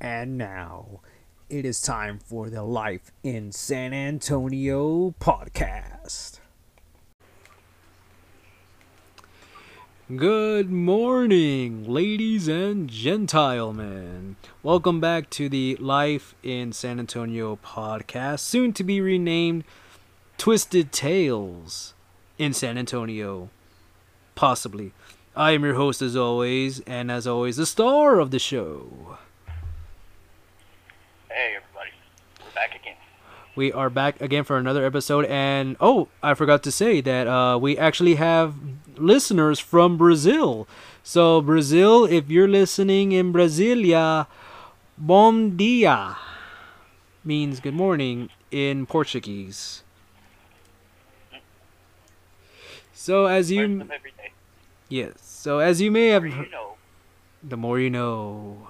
And now it is time for the Life in San Antonio podcast. Good morning, ladies and gentlemen. Welcome back to the Life in San Antonio podcast, soon to be renamed Twisted Tales in San Antonio. Possibly. I am your host as always, and as always, the star of the show. Hey everybody, we're back again. We are back again for another episode, and oh, I forgot to say that uh, we actually have listeners from Brazil. So, Brazil, if you're listening in Brasilia, bom dia means good morning in Portuguese. So, as you. Learn them every day. Yes. So as you may have, you know, the more you know,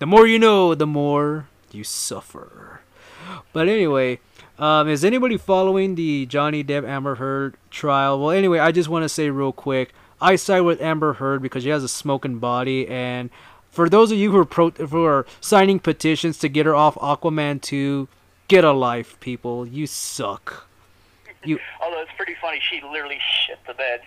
the more you know, the more you suffer. But anyway, um, is anybody following the Johnny Depp Amber Heard trial? Well, anyway, I just want to say real quick, I side with Amber Heard because she has a smoking body, and for those of you who are pro- who are signing petitions to get her off Aquaman 2, get a life, people. You suck. You although it's pretty funny, she literally shit the bed.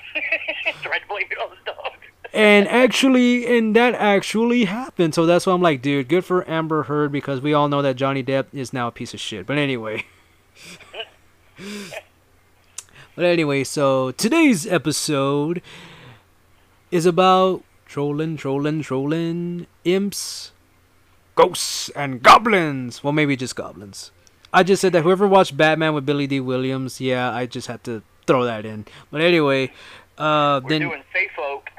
Tried to blame it on the dog. And actually and that actually happened. So that's why i'm like dude good for amber heard because we all know that johnny depp is now a piece of shit. But anyway. But anyway so today's episode is about trolling trolling trolling imps ghosts and goblins. Well maybe just goblins. I just said that whoever watched batman with billy Dee Williams yeah i just had to throw that in. But anyway uh We're then doing safe Folk.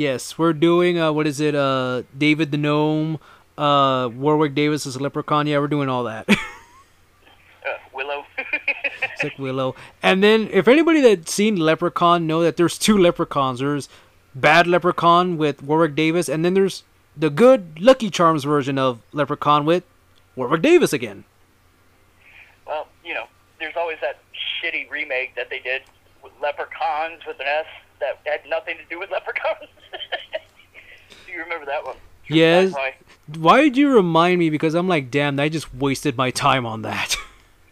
Yes, we're doing uh what is it? Uh David the Gnome, uh Warwick Davis as Leprechaun. Yeah, we're doing all that. Uh, Willow. Sick Willow. And then if anybody that's seen Leprechaun know that there's two leprechauns. There's bad leprechaun with Warwick Davis and then there's the good Lucky Charms version of Leprechaun with Warwick Davis again. well, you know, there's always that shitty remake that they did with Leprechauns with an S that had nothing to do with leprechauns. do you remember that one? Yes. Why did you remind me? Because I'm like, damn, I just wasted my time on that.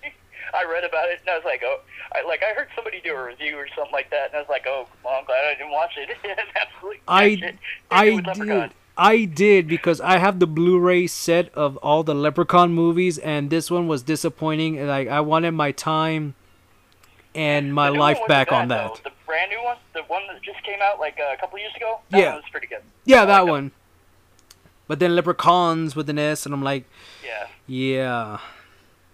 I read about it and I was like, oh, I, like I heard somebody do a review or something like that, and I was like, oh, well, I'm glad I didn't watch it. Absolutely I shit. They do I Leprechaun. did. I did because I have the Blu-ray set of all the Leprechaun movies, and this one was disappointing. Like I wanted my time and my life back wasn't on that. The brand new one, the one that just came out like uh, a couple years ago. That Yeah. one was pretty good. Yeah, I that like one. But then Leprechauns with an S, and I'm like, Yeah. yeah.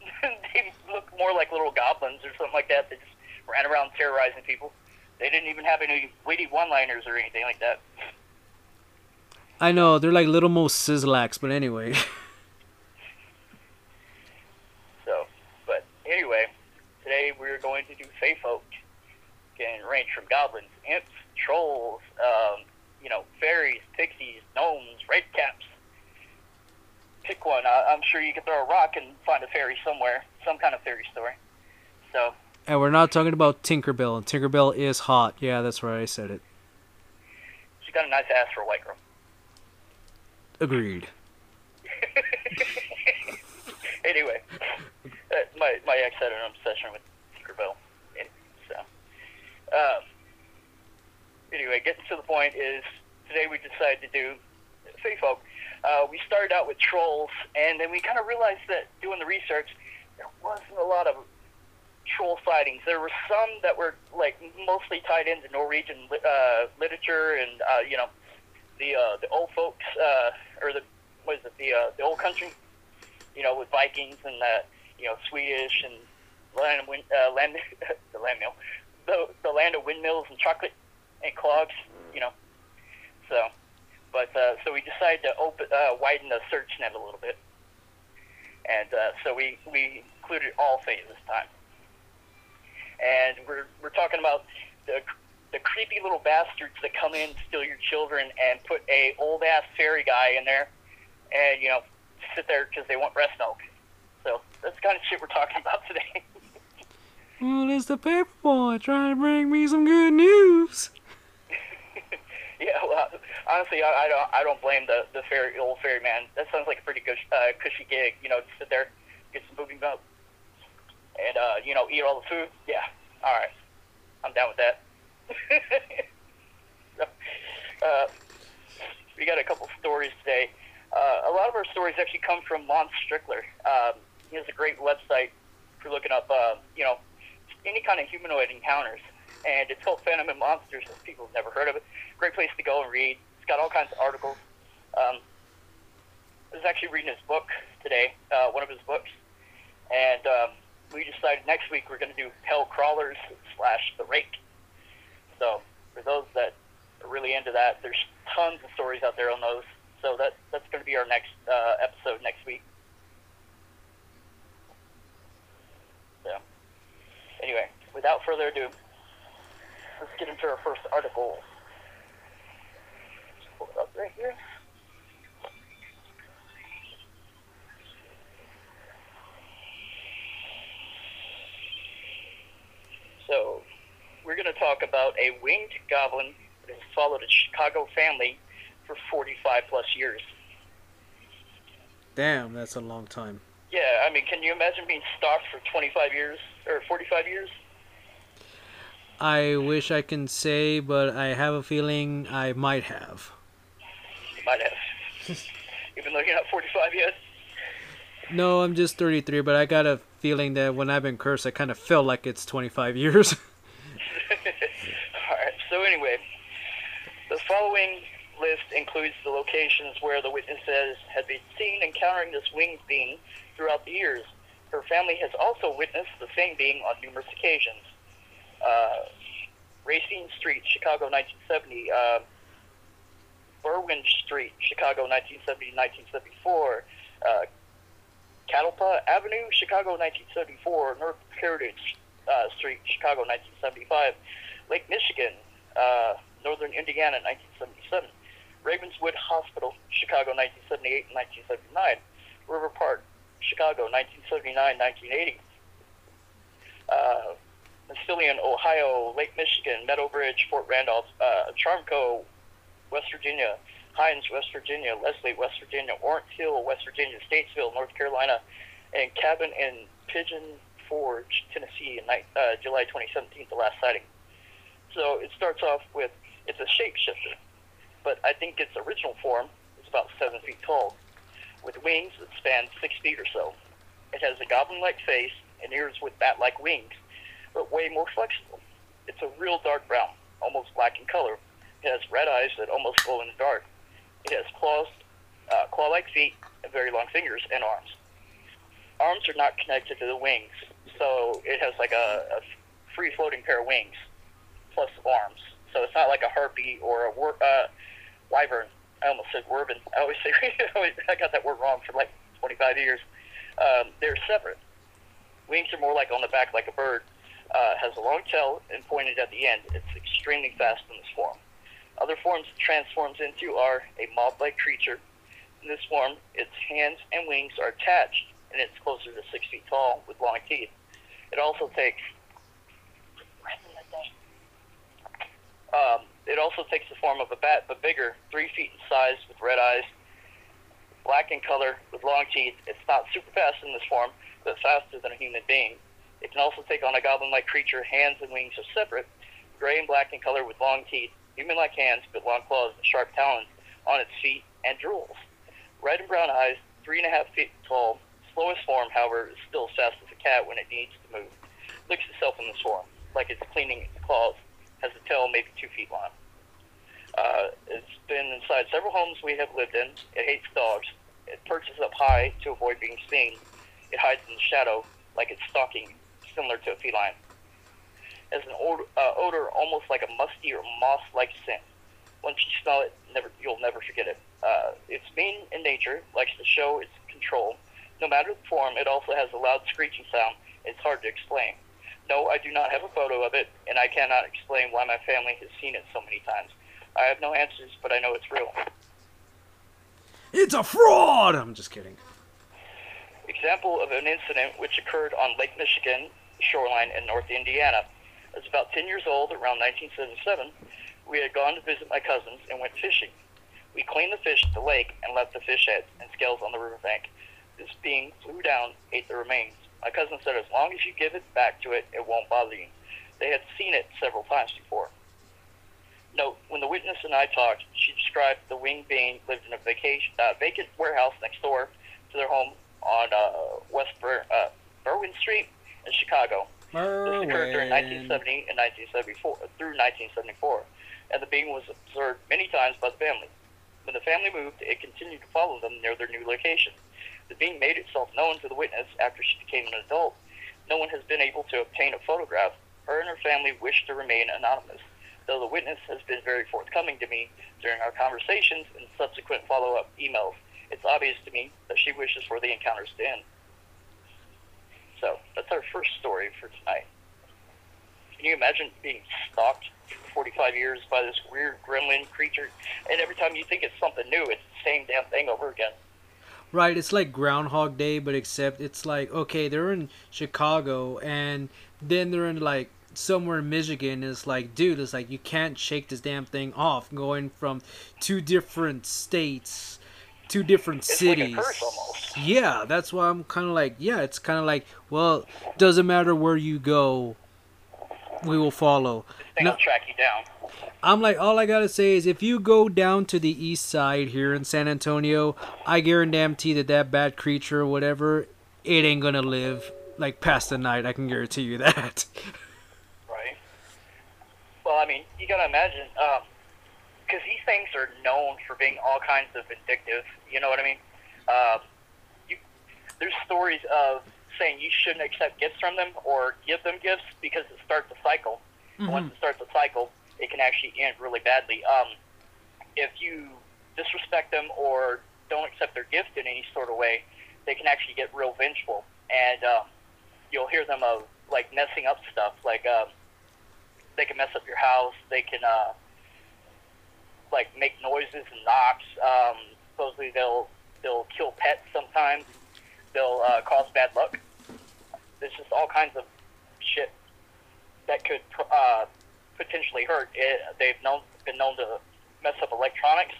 they look more like little goblins or something like that. They just ran around terrorizing people. They didn't even have any witty one-liners or anything like that. I know they're like little Moe Szyslaks, but anyway. So, but anyway, today we're going to do Fae Folk. Can range from goblins, imps, trolls, um, you know, fairies, pixies, gnomes, redcaps. Pick one. I, I'm sure you could throw a rock and find a fairy somewhere, some kind of fairy story. So, and we're not talking about Tinkerbell. Tinkerbell is hot. Yeah, that's right. I said it. she's got a nice ass for a white girl. Agreed. anyway, uh, my my ex had an obsession with and um, anyway, getting to the point is today we decided to do Fae Folk. Uh, we started out with trolls, and then we kind of realized that doing the research, there wasn't a lot of troll sightings. There were some that were like mostly tied into Norwegian uh, literature and uh, you know the uh, the old folks uh, or the what is it the uh, the old country, you know, with Vikings and uh, you know Swedish and land uh, land the land mill, the the land of windmills and chocolate and clogs, you know. So, but uh, so we decided to open uh, widen the search net a little bit, and uh, so we we included all Fae this time, and we're we're talking about the the creepy little bastards that come in, steal your children, and put a old ass fairy guy in there, and you know, sit there because they want breast milk. So that's the kind of shit we're talking about today. Well, it's the paper boy trying to bring me some good news. Yeah, well, honestly, I, I don't I don't blame the the fairy old ferryman. That sounds like a pretty good uh, cushy gig. You know, to sit there, get some booby milk, and uh, you know, eat all the food. Yeah, all right, I'm down with that. uh, we got a couple stories today. Uh, a lot of our stories actually come from Lon Strickler. Um, he has a great website for looking up, uh, you know, any kind of humanoid encounters. And it's called Phantom and Monsters. If people have never heard of it, great place to go and read. It's got all kinds of articles. Um, I was actually reading his book today, uh, one of his books, and um, we decided next week we're going to do Hell Crawlers slash The Rake. So for those that are really into that, there's tons of stories out there on those. So that that's going to be our next uh, episode next week. So anyway, without further ado, let's get into our first article. Pull it up right here. So, we're going to talk about a winged goblin that has followed a Chicago family for 45 plus years. Damn, that's a long time. Yeah, I mean, can you imagine being stalked for 25 years or 45 years? I wish I can say, but I have a feeling I might have. You might have. Even though you're not 45 yet. No, I'm just 33, but I got a feeling that when I've been cursed, I kind of feel like it's 25 years. Alright, so anyway, the following list includes the locations where the witnesses had been seen encountering this winged being throughout the years. Her family has also witnessed the same being on numerous occasions. Uh, Racine Street, Chicago, 1970. Uh, Berwyn Street, Chicago, 1970-1974. Uh, Catalpa Avenue, Chicago, 1974. North Heritage uh, Street, Chicago, 1975. Lake Michigan, uh, Northern Indiana, 1977. Ravenswood Hospital, Chicago, 1978 and 1979. River Park, Chicago, 1979, 1980. Uh, Massillon, Ohio, Lake Michigan, Meadowbridge, Fort Randolph, uh, Charmco, West Virginia, Hines, West Virginia, Leslie, West Virginia, Orange Hill, West Virginia, Statesville, North Carolina, and Cabin in Pigeon Forge, Tennessee, in uh, July 2017, the last sighting. So it starts off with it's a shapeshifter, but I think its original form is about seven feet tall, with wings that span six feet or so. It has a goblin-like face and ears with bat-like wings, but way more flexible. It's a real dark brown, almost black in color. It has red eyes that almost glow in the dark. It has claws, uh, claw-like feet, and very long fingers and arms. Arms are not connected to the wings, so it has like a, a free-floating pair of wings plus arms. So it's not like a harpy or a wor- uh, wyvern. I almost said wervin. I always say I got that word wrong for like 25 years. Um, they're separate. Wings are more like on the back, like a bird. Uh, has a long tail and pointed at the end. It's extremely fast in this form. Other forms it transforms into are a mob-like creature. In this form, its hands and wings are attached, and it's closer to six feet tall with long teeth. It also takes Um, it also takes the form of a bat, but bigger, three feet in size, with red eyes, black in color, with long teeth. It's not super fast in this form, but faster than a human being. It can also take on a goblin-like creature. Hands and wings are separate, gray and black in color, with long teeth, human-like hands, but long claws and sharp talons on its feet, and drools. Red and brown eyes, three and a half feet tall. Slowest form, however, is still as fast as a cat when it needs to move. Licks itself in this form, like it's cleaning its claws has a tail maybe two feet long. Uh, it's been inside several homes we have lived in. It hates dogs. It perches up high to avoid being seen. It hides in the shadow like it's stalking, similar to a feline. It has an odor, uh, odor almost like a musty or moss-like scent. Once you smell it, never you'll never forget it. Uh, it's mean in nature, likes to show its control. No matter the form, it also has a loud screeching sound. It's hard to explain. No, I do not have a photo of it, and I cannot explain why my family has seen it so many times. I have no answers, but I know it's real. It's a fraud! I'm just kidding. Example of an incident which occurred on Lake Michigan shoreline in North Indiana. I was about 10 years old, around 1977. We had gone to visit my cousins and went fishing. We cleaned the fish at the lake and left the fish heads and scales on the riverbank. This being flew down, ate the remains. My cousin said, as long as you give it back to it, it won't bother you. They had seen it several times before. Note, when the witness and I talked, she described the winged being lived in a vacation, uh, vacant warehouse next door to their home on uh, West Ber- uh, Berwyn Street in Chicago. This occurred during 1970 and 1974 through 1974, and the being was observed many times by the family. When the family moved, it continued to follow them near their new location. The being made itself known to the witness after she became an adult. No one has been able to obtain a photograph. Her and her family wish to remain anonymous, though the witness has been very forthcoming to me during our conversations and subsequent follow-up emails. It's obvious to me that she wishes for the encounters to end. So that's our first story for tonight. Can you imagine being stalked for 45 years by this weird gremlin creature, and every time you think it's something new, it's the same damn thing over again? Right, it's like Groundhog Day, but except it's like okay, they're in Chicago, and then they're in like somewhere in Michigan. It's like, dude, it's like you can't shake this damn thing off. Going from two different states, two different It's cities. like. Yeah, that's why I'm kind of like, yeah, it's kind of like, well, doesn't matter where you go, we will follow. No- will track you down. I'm like, all I gotta say is, if you go down to the east side here in San Antonio, I guarantee that that bad creature or whatever, it ain't gonna live like past the night. I can guarantee you that. Right. Well, I mean, you gotta imagine, because these things are known for being all kinds of vindictive. You know what I mean? Um, you, there's stories of saying you shouldn't accept gifts from them or give them gifts because it starts a cycle. And Once it starts a cycle, it can actually end really badly. Um, if you disrespect them or don't accept their gift in any sort of way, they can actually get real vengeful. And um, you'll hear them of like messing up stuff. Like um, they can mess up your house. They can uh, like make noises and knocks. Um, supposedly they'll they'll kill pets sometimes. They'll uh, cause bad luck. There's just all kinds of shit that could uh, potentially hurt. It, they've known been known to mess up electronics.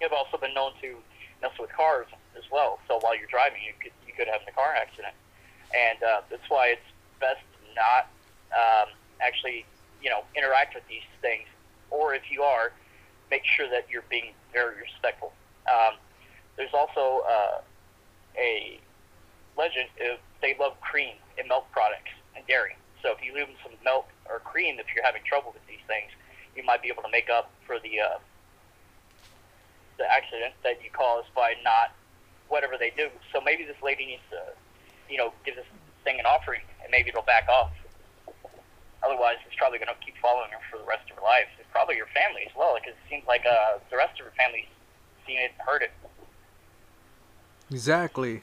They've also been known to mess with cars as well. So while you're driving, you could you could have a car accident, and uh, that's why it's best not um, actually you know interact with these things. Or if you are, make sure that you're being very respectful. Um, there's also uh, a legend of they love cream and milk products and dairy. So if you leave them some milk or cream, if you're having trouble with these things, you might be able to make up for the uh, the accident that you caused by not whatever they do. So maybe this lady needs to, you know, give this thing an offering, and maybe it'll back off. Otherwise, it's probably going to keep following her for the rest of her life. It's probably your family as well, because it seems like uh, the rest of her family's seen it and heard it. Exactly.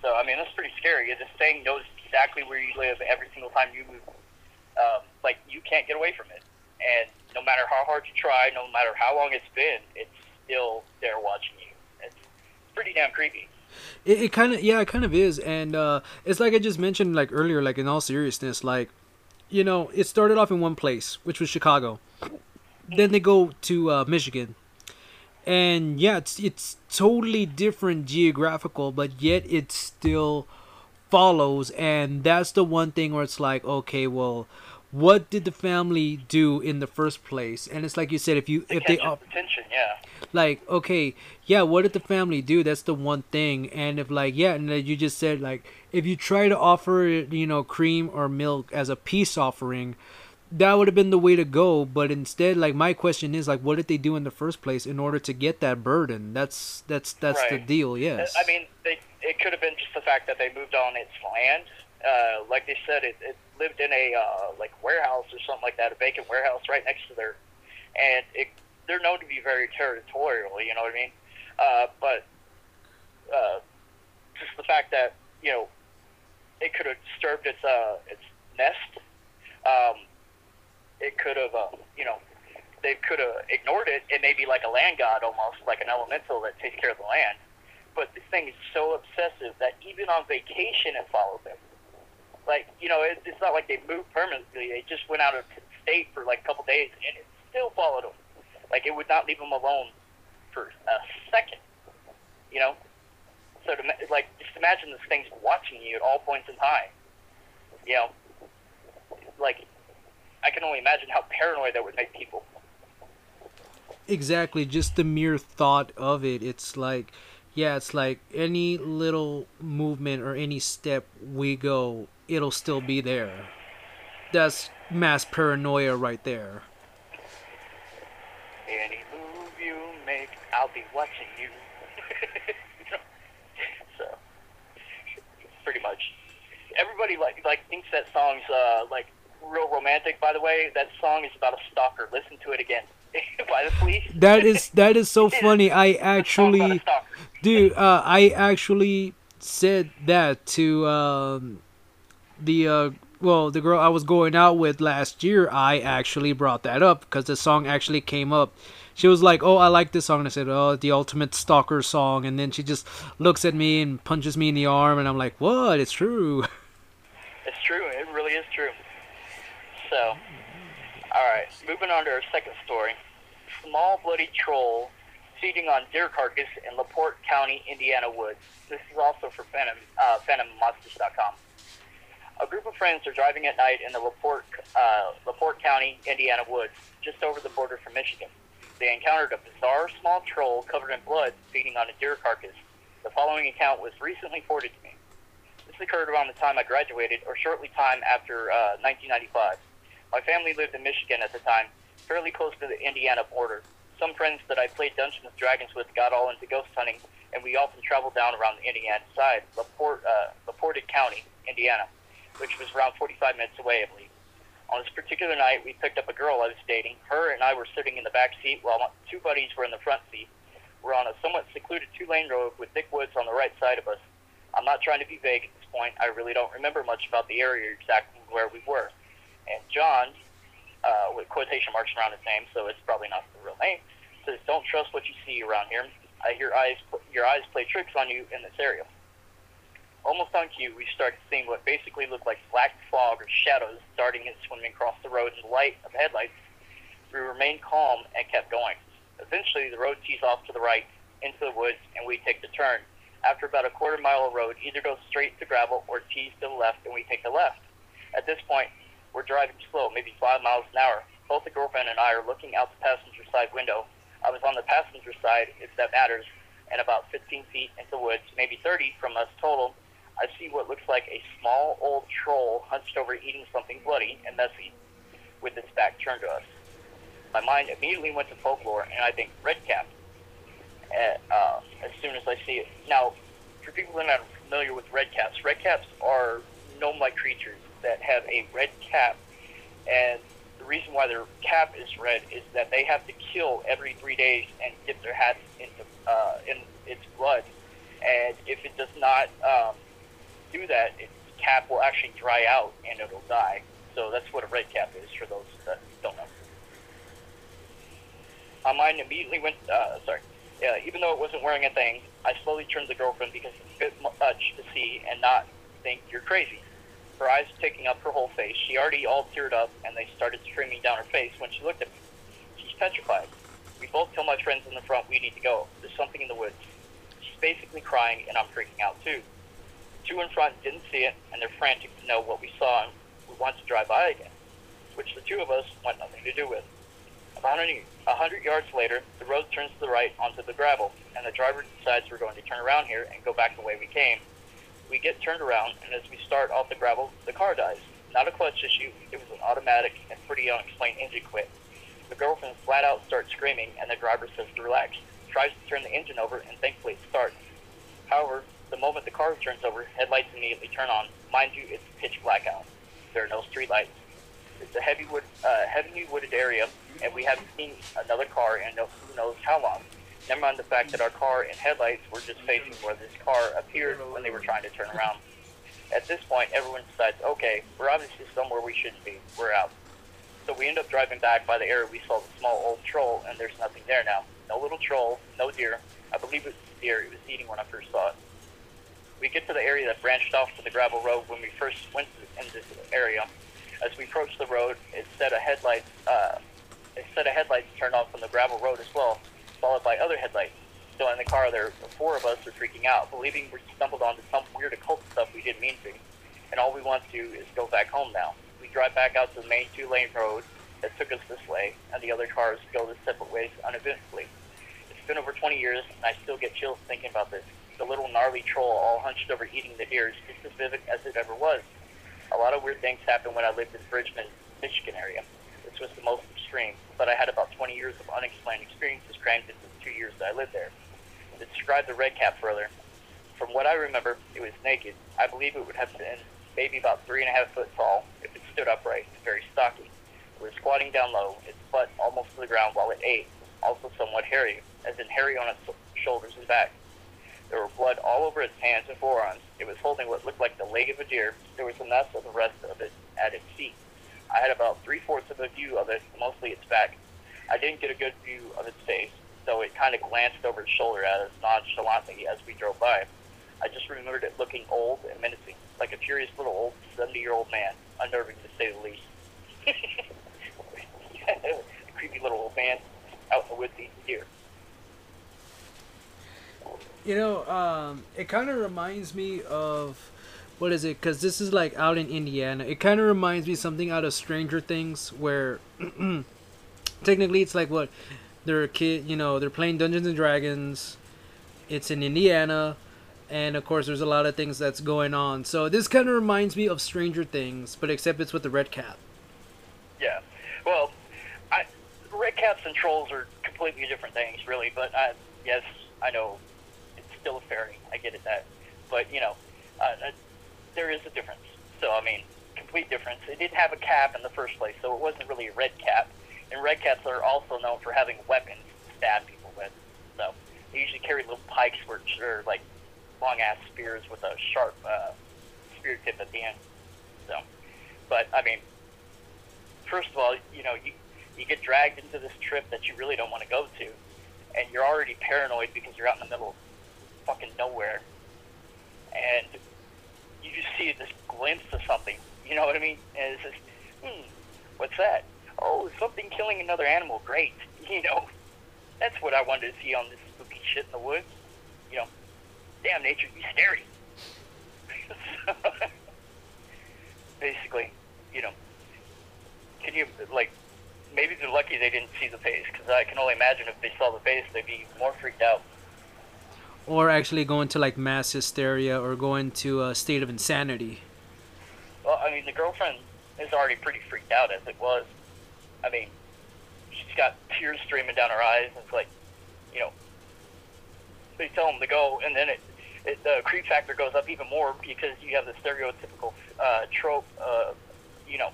So I mean, that's pretty scary. This thing knows exactly where you live every single time you move. Um, like you can't get away from it, and no matter how hard you try, no matter how long it's been, it's still there watching you. It's pretty damn creepy. It, it kind of yeah, it kind of is, and uh, it's like I just mentioned like earlier. Like in all seriousness, like you know, it started off in one place, which was Chicago. Then they go to uh, Michigan, and yeah, it's it's totally different geographical, but yet it still follows, and that's the one thing where it's like, okay, well, what did the family do in the first place? And it's like you said, if you It if they op- attention, yeah. like okay yeah what did the family do that's the one thing and if like yeah and you just said like if you try to offer you know cream or milk as a peace offering that would have been the way to go but instead like my question is like what did they do in the first place in order to get that burden that's that's that's the deal yes I mean, they, it could have been just the fact that they moved on its land. Uh, like they said, it, it lived in a uh, like warehouse or something like that, a vacant warehouse right next to their, and it, they're known to be very territorial. You know what I mean? Uh, but uh, just the fact that you know it could have disturbed its uh, its nest. Um, it could have, uh, you know, they could have ignored it. It may be like a land god, almost like an elemental that takes care of the land. But this thing is so obsessive that even on vacation it follows them. Like, you know, it, it's not like they moved permanently. They just went out of state for like a couple days, and it still followed them. Like, it would not leave them alone for a second. You know. So to like, just imagine this thing's watching you at all points in time. You know, like, I can only imagine how paranoid that would make people. Exactly, just the mere thought of it. It's like, yeah, it's like any little movement or any step we go, it'll still be there. That's mass paranoia right there. Any move you make, I'll be watching you. so, pretty much. Everybody like like thinks that song's uh, like real romantic. By the way, that song is about a stalker. Listen to it again by the police. That is that is so funny. I Song's about a actually, dude, uh, I actually said that to um, the uh, well, the girl I was going out with last year. I actually brought that up because the song actually came up. She was like, "Oh, I like this song." And I said, "Oh, the ultimate stalker song." And then she just looks at me and punches me in the arm, and I'm like, "What? It's true." It's true. It really is true. So, all right. Moving on to our second story. Small bloody troll feeding on deer carcass in LaPorte County, Indiana woods. This is also for Phantom, uh, PhantomMonsters.com. A group of friends are driving at night in the LaPorte, uh, LaPorte County, Indiana woods, just over the border from Michigan. They encountered a bizarre small troll covered in blood feeding on a deer carcass. The following account was recently forwarded to me. This occurred around the time I graduated, or shortly time after uh, 1995. My family lived in Michigan at the time, fairly close to the Indiana border. Some friends that I played Dungeons and Dragons with got all into ghost hunting, and we often traveled down around the Indiana side, LaPorte, uh, LaPorte County, Indiana, which was around 45 minutes away, I believe. On this particular night, we picked up a girl I was dating. Her and I were sitting in the back seat while two buddies were in the front seat. We're on a somewhat secluded two-lane road with thick woods on the right side of us. I'm not trying to be vague at this point. I really don't remember much about the area exactly where we were. And John, uh, with quotation marks around his name, so it's probably not the real name, says, "Don't trust what you see around here. I hear eyes, your eyes play tricks on you in this area." Almost on cue, we started seeing what basically looked like black fog or shadows darting and swimming across the road in the light of headlights. We remained calm and kept going. Eventually, the road tees off to the right into the woods, and we take the turn. After about a quarter mile of road, either goes straight to gravel or tees to the left, and we take the left. At this point, we're driving slow, maybe five miles an hour. Both the girlfriend and I are looking out the passenger side window. I was on the passenger side, if that matters, and about 15 feet into the woods, maybe 30 from us total, I see what looks like a small old troll hunched over eating something bloody and messy with its back turned to us. My mind immediately went to folklore, and I think red cap. Uh, uh, as soon as I see it. Now, for people that are not familiar with red caps, red caps are gnome-like creatures that have a red cap, and the reason why their cap is red is that they have to kill every three days and dip their hat into uh, in its blood, and if it does not um, do that, its cap will actually dry out and it'll die. So that's what a red cap is for those that don't know. My mind immediately went, uh, sorry, yeah, even though it wasn't wearing a thing, I slowly turned to the girlfriend because it's a bit much to see and not think you're crazy. Her eyes taking up her whole face. She already all teared up and they started streaming down her face when she looked at me. She's petrified. We both tell my friends in the front we need to go. There's something in the woods. She's basically crying and I'm freaking out too. Two in front didn't see it and they're frantic to know what we saw and we want to drive by again, which the two of us want nothing to do with. About a hundred yards later, the road turns to the right onto the gravel, and the driver decides we're going to turn around here and go back the way we came. We get turned around, and as we start off the gravel, the car dies. Not a clutch issue, it was an automatic and pretty unexplained engine quit. The girlfriend flat out starts screaming, and the driver says to relax, tries to turn the engine over, and thankfully it starts. However, the moment the car turns over, headlights immediately turn on. Mind you, it's pitch black out. There are no street lights. It's a heavy wood, uh, heavily wooded area, and we haven't seen another car in no, who knows how long. Never mind the fact that our car and headlights were just facing where this car appeared when they were trying to turn around. At this point, everyone decides, okay, we're obviously somewhere we shouldn't be. We're out. So we end up driving back by the area we saw the small old troll, and there's nothing there now. No little troll, no deer. I believe it was the deer. It was eating when I first saw it. We get to the area that branched off to the gravel road when we first went in this area. As we approached the road, it set a headlights, uh, it said a headlights turned off from the gravel road as well, followed by other headlights. So in the car, there were four of us are freaking out, believing we stumbled onto some weird occult stuff we didn't mean to. And all we want to do is go back home now. We drive back out to the main two-lane road that took us this way, and the other cars go their separate ways uneventfully. It's been over 20 years, and I still get chills thinking about this. The little gnarly troll all hunched over eating the deer is just as vivid as it ever was. A lot of weird things happened when I lived in Bridgman, Michigan area. This was the most extreme, but I had about 20 years of unexplained experiences crammed into the two years that I lived there. To describe the red cap further, from what I remember, it was naked. I believe it would have been maybe about three and a half foot tall if it stood upright, very stocky. It was squatting down low, its butt almost to the ground while it ate, also somewhat hairy, as in hairy on its shoulders and back. There were blood all over its hands and forearms. It was holding what looked like the leg of a deer. There was a mess of the rest of it at its feet. I had about three fourths of a view of it, mostly its back. I didn't get a good view of its face, though it kind of glanced over its shoulder at us nonchalantly as we drove by. I just remembered it looking old and menacing, like a furious little old 70 year old man, unnerving to say the least. creepy little old man out in the woods eating deer. You know, um, it kind of reminds me of what is it? Because this is like out in Indiana. It kind of reminds me something out of Stranger Things, where technically it's like what they're a kid. You know, they're playing Dungeons and Dragons. It's in Indiana, and of course, there's a lot of things that's going on. So this kind of reminds me of Stranger Things, but except it's with the red cap. Yeah. Well, I, red caps and trolls are completely different things, really. But I, yes, I know it's still a fairy. I get it that, but you know, uh, there is a difference. So I mean, complete difference. It didn't have a cap in the first place, so it wasn't really a red cap. And red caps are also known for having weapons to stab people with. So they usually carry little pikes, which are like long ass spears with a sharp uh, spear tip at the end. So, but I mean, first of all, you know, you you get dragged into this trip that you really don't want to go to, and you're already paranoid because you're out in the middle of fucking nowhere, and you just see this glimpse of something. You know what I mean? And it's just, hmm, what's that? Oh, something killing another animal. Great. You know, that's what I wanted to see on this spooky shit in the woods. You know, damn, nature be scary. Basically, you know, can you like maybe they're lucky they didn't see the face because I can only imagine if they saw the face they'd be more freaked out. Or actually go into like mass hysteria or go into a state of insanity. Well, I mean, the girlfriend is already pretty freaked out as it was. I mean, she's got tears streaming down her eyes. and It's like, you know, they tell them to go, and then it, it the creep factor goes up even more because you have the stereotypical uh, trope. Uh, you know,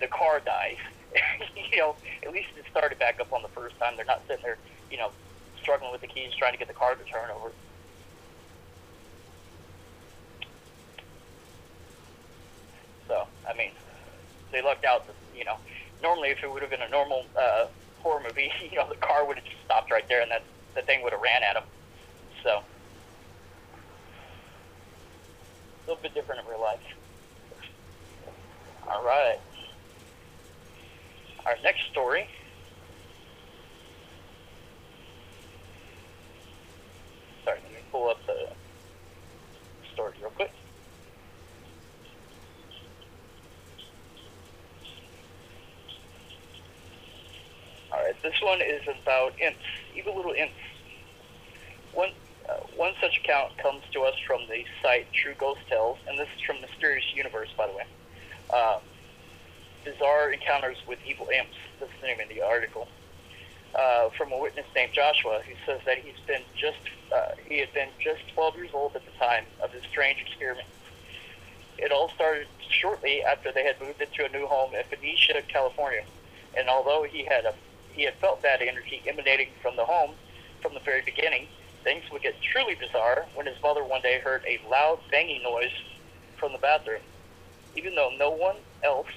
the car dies. you know, at least it started back up on the first time. They're not sitting there, you know, struggling with the keys trying to get the car to turn over. So, I mean, they lucked out. That, you know, normally if it would have been a normal uh, horror movie, you know, the car would have just stopped right there, and that the thing would have ran at them. So, a little bit different in real life. All right. Our next story. Sorry, let me pull up the story real quick. All right, this one is about imps, evil little imps. One uh, one such account comes to us from the site True Ghost Tales, and this is from Mysterious Universe, by the way. Um, bizarre encounters with evil imps. That's the name of the article. Uh, from a witness named Joshua, who says that he's been just uh, he had been just 12 years old at the time of his strange experiment. It all started shortly after they had moved into a new home in Benicia, California, and although he had a he had felt that energy emanating from the home from the very beginning, things would get truly bizarre when his mother one day heard a loud banging noise from the bathroom, even though no one else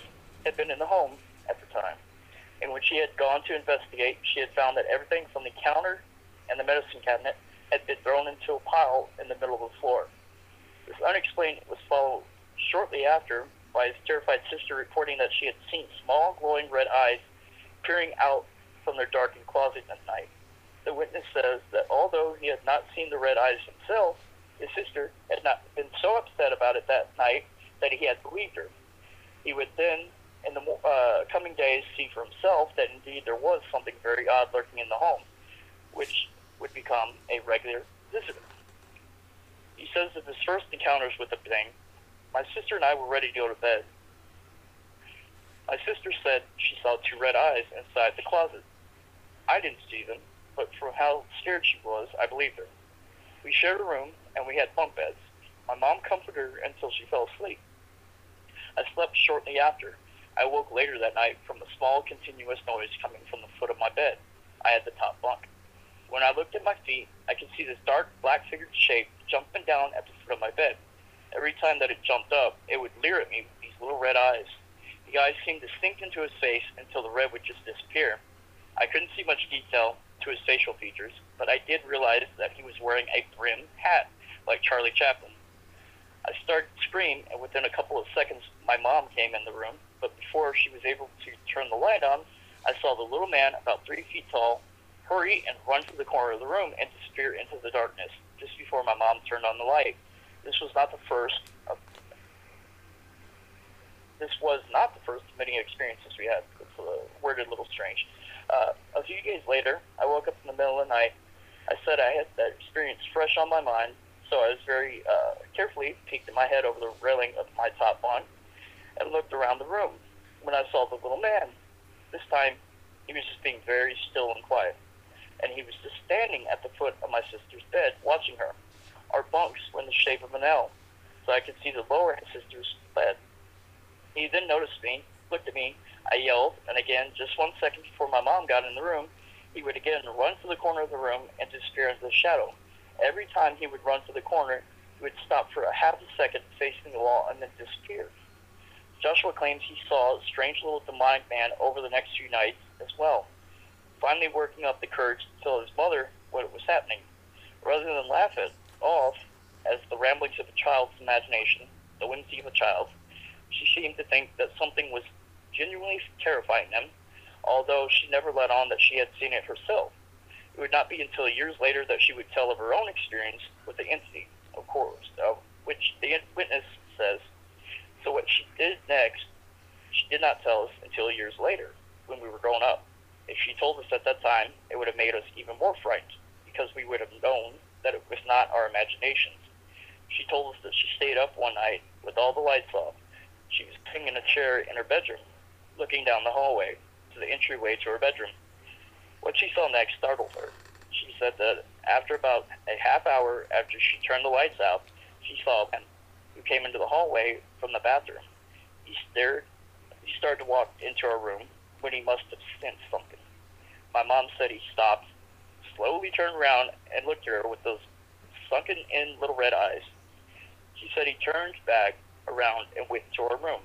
had been in the home at the time. And when she had gone to investigate, she had found that everything from the counter and the medicine cabinet had been thrown into a pile in the middle of the floor. This unexplained was followed shortly after by his terrified sister reporting that she had seen small glowing red eyes peering out from their darkened closet at night. The witness says that although he had not seen the red eyes himself, his sister had not been so upset about it that night that he had believed her. He would then, in the uh, coming days, see for himself that indeed there was something very odd lurking in the home, which would become a regular visitor. He says that his first encounters with the thing, my sister and I were ready to go to bed. My sister said she saw two red eyes inside the closet. I didn't see them, but from how scared she was, I believed her. We shared a room, and we had bunk beds. My mom comforted her until she fell asleep. I slept shortly after. I woke later that night from a small continuous noise coming from the foot of my bed. I had the top bunk. When I looked at my feet, I could see this dark, black-figured shape jumping down at the foot of my bed. Every time that it jumped up, it would leer at me with these little red eyes. The eyes seemed to sink into his face until the red would just disappear. I couldn't see much detail to his facial features, but I did realize that he was wearing a brim hat, like Charlie Chaplin. I started to scream, and within a couple of seconds, my mom came in the room. But before she was able to turn the light on, I saw the little man, about three feet tall, hurry and run to the corner of the room and disappear into the darkness just before my mom turned on the light. This was not the first. Of, this was not the first of many experiences we had. It's a uh, worded a little strange. Uh, a few days later, I woke up in the middle of the night. I said I had that experience fresh on my mind, so I was very uh, carefully peeked my head over the railing of my top bunk and looked around the room. When I saw the little man, this time he was just being very still and quiet, and he was just standing at the foot of my sister's bed, watching her. Our bunks were in the shape of an L, so I could see the lower sister's bed. He then noticed me, looked at me. I yelled, and again, just one second before my mom got in the room, he would again run to the corner of the room and disappear into the shadow. Every time he would run to the corner, he would stop for a half a second facing the wall and then disappear. Joshua claims he saw a strange little demonic man over the next few nights as well, finally working up the courage to tell his mother what was happening. Rather than laugh it off as the ramblings of a child's imagination, the whimsy of a child, she seemed to think that something was genuinely terrifying them, although she never let on that she had seen it herself. It would not be until years later that she would tell of her own experience with the entity, of course, of which the witness says. So what she did next, she did not tell us until years later, when we were grown up. If she told us at that time, it would have made us even more frightened, because we would have known that it was not our imaginations. She told us that she stayed up one night with all the lights off. She was sitting in a chair in her bedroom, looking down the hallway to the entryway to her bedroom. What she saw next startled her. She said that after about a half hour after she turned the lights out, she saw a man who came into the hallway from the bathroom. He stared. He started to walk into our room when he must have sensed something. My mom said he stopped, slowly turned around, and looked at her with those sunken-in little red eyes. She said he turned back around and went to her room.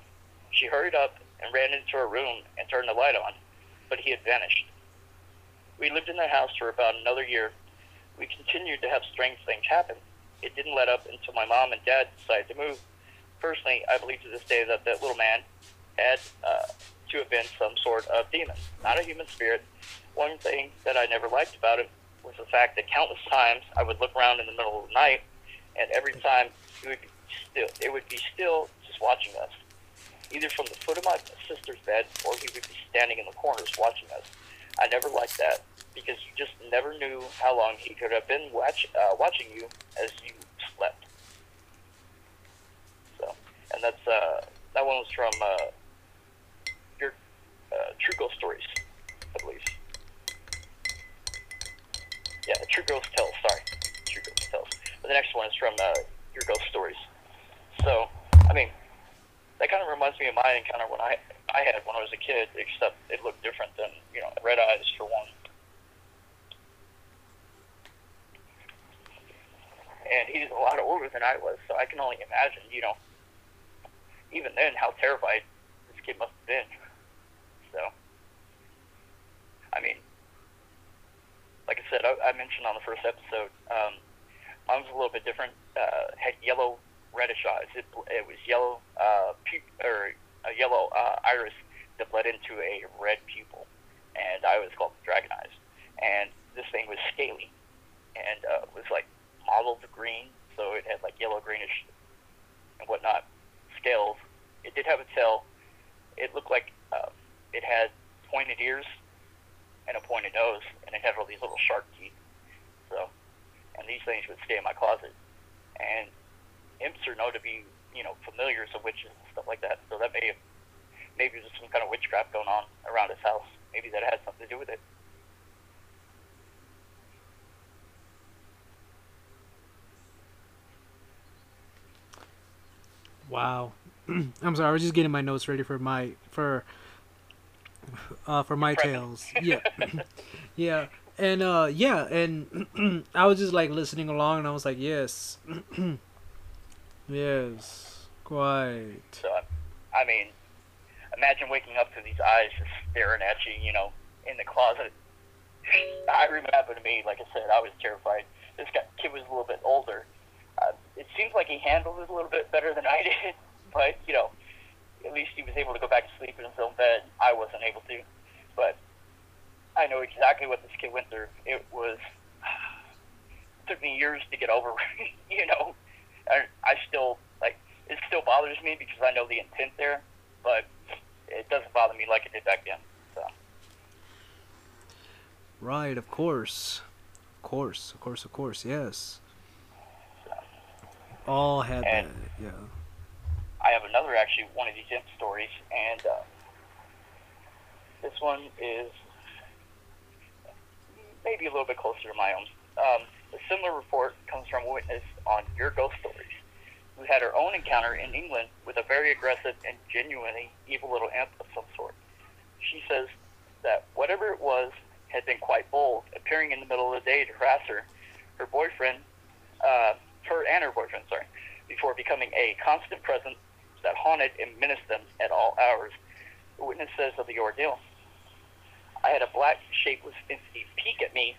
She hurried up and ran into her room and turned the light on, but he had vanished. We lived in the house for about another year. We continued to have strange things happen. It didn't let up until my mom and dad decided to move. Personally, I believe to this day that that little man had uh, to have been some sort of demon, not a human spirit. One thing that I never liked about it was the fact that countless times I would look around in the middle of the night, and every time it would be still, it would be still just watching us, either from the foot of my sister's bed or he would be standing in the corners watching us. I never liked that because you just never knew how long he could have been watch, uh, watching you as you slept. So, and that's uh, that one was from uh, your uh, True Ghost Stories, I believe. Yeah, True Ghost Tales. Sorry, True Ghost Tales. But the next one is from uh, Your Ghost Stories. So, I mean, that kind of reminds me of kind of when I I had when I was a kid, except it looked different than you know red eyes for one. And he's a lot older than I was, so I can only imagine, you know, even then how terrified this kid must have been. So, I mean, like I said, I, I mentioned on the first episode, um, mine was a little bit different. Uh, had yellow reddish eyes. It, it was yellow, uh, pu- or a yellow uh, iris that bled into a red pupil, and I was called dragon eyes. And this thing was scaly, and uh, was like mottled green, so it had like yellow greenish and whatnot scales. It did have a tail. It looked like uh, it had pointed ears and a pointed nose, and it had all these little sharp teeth. So, and these things would stay in my closet. And imps are known to be, you know, familiars of witches and stuff like that. So that may have, maybe there's some kind of witchcraft going on around his house. Maybe that has something to do with it. Wow. I'm sorry. I was just getting my notes ready for my for uh for my tales. Yeah. yeah. And uh yeah, and I was just like listening along and I was like, "Yes. yes. Quite." So, I mean, imagine waking up to these eyes just staring at you, you know, in the closet. I remember to me, like I said, I was terrified. This guy, kid was a little bit older. Uh, it seems like he handled it a little bit better than I did, but you know, at least he was able to go back to sleep in his own bed. I wasn't able to, but I know exactly what this kid went through. It was it took me years to get over. you know, I, I still like it still bothers me because I know the intent there, but it doesn't bother me like it did back then. So. Right, of course. Of course, of course, of course, yes. All had And- that, yeah. I have another actually one of these imp stories, and uh, this one is maybe a little bit closer to my own. Um, a similar report comes from a witness on Your Ghost Stories, who had her own encounter in England with a very aggressive and genuinely evil little imp of some sort. She says that whatever it was had been quite bold, appearing in the middle of the day to harass her, her boyfriend, uh, her and her boyfriend, sorry, before becoming a constant presence that haunted and menaced them at all hours. The witness says of the ordeal. I had a black, shapeless entity peek at me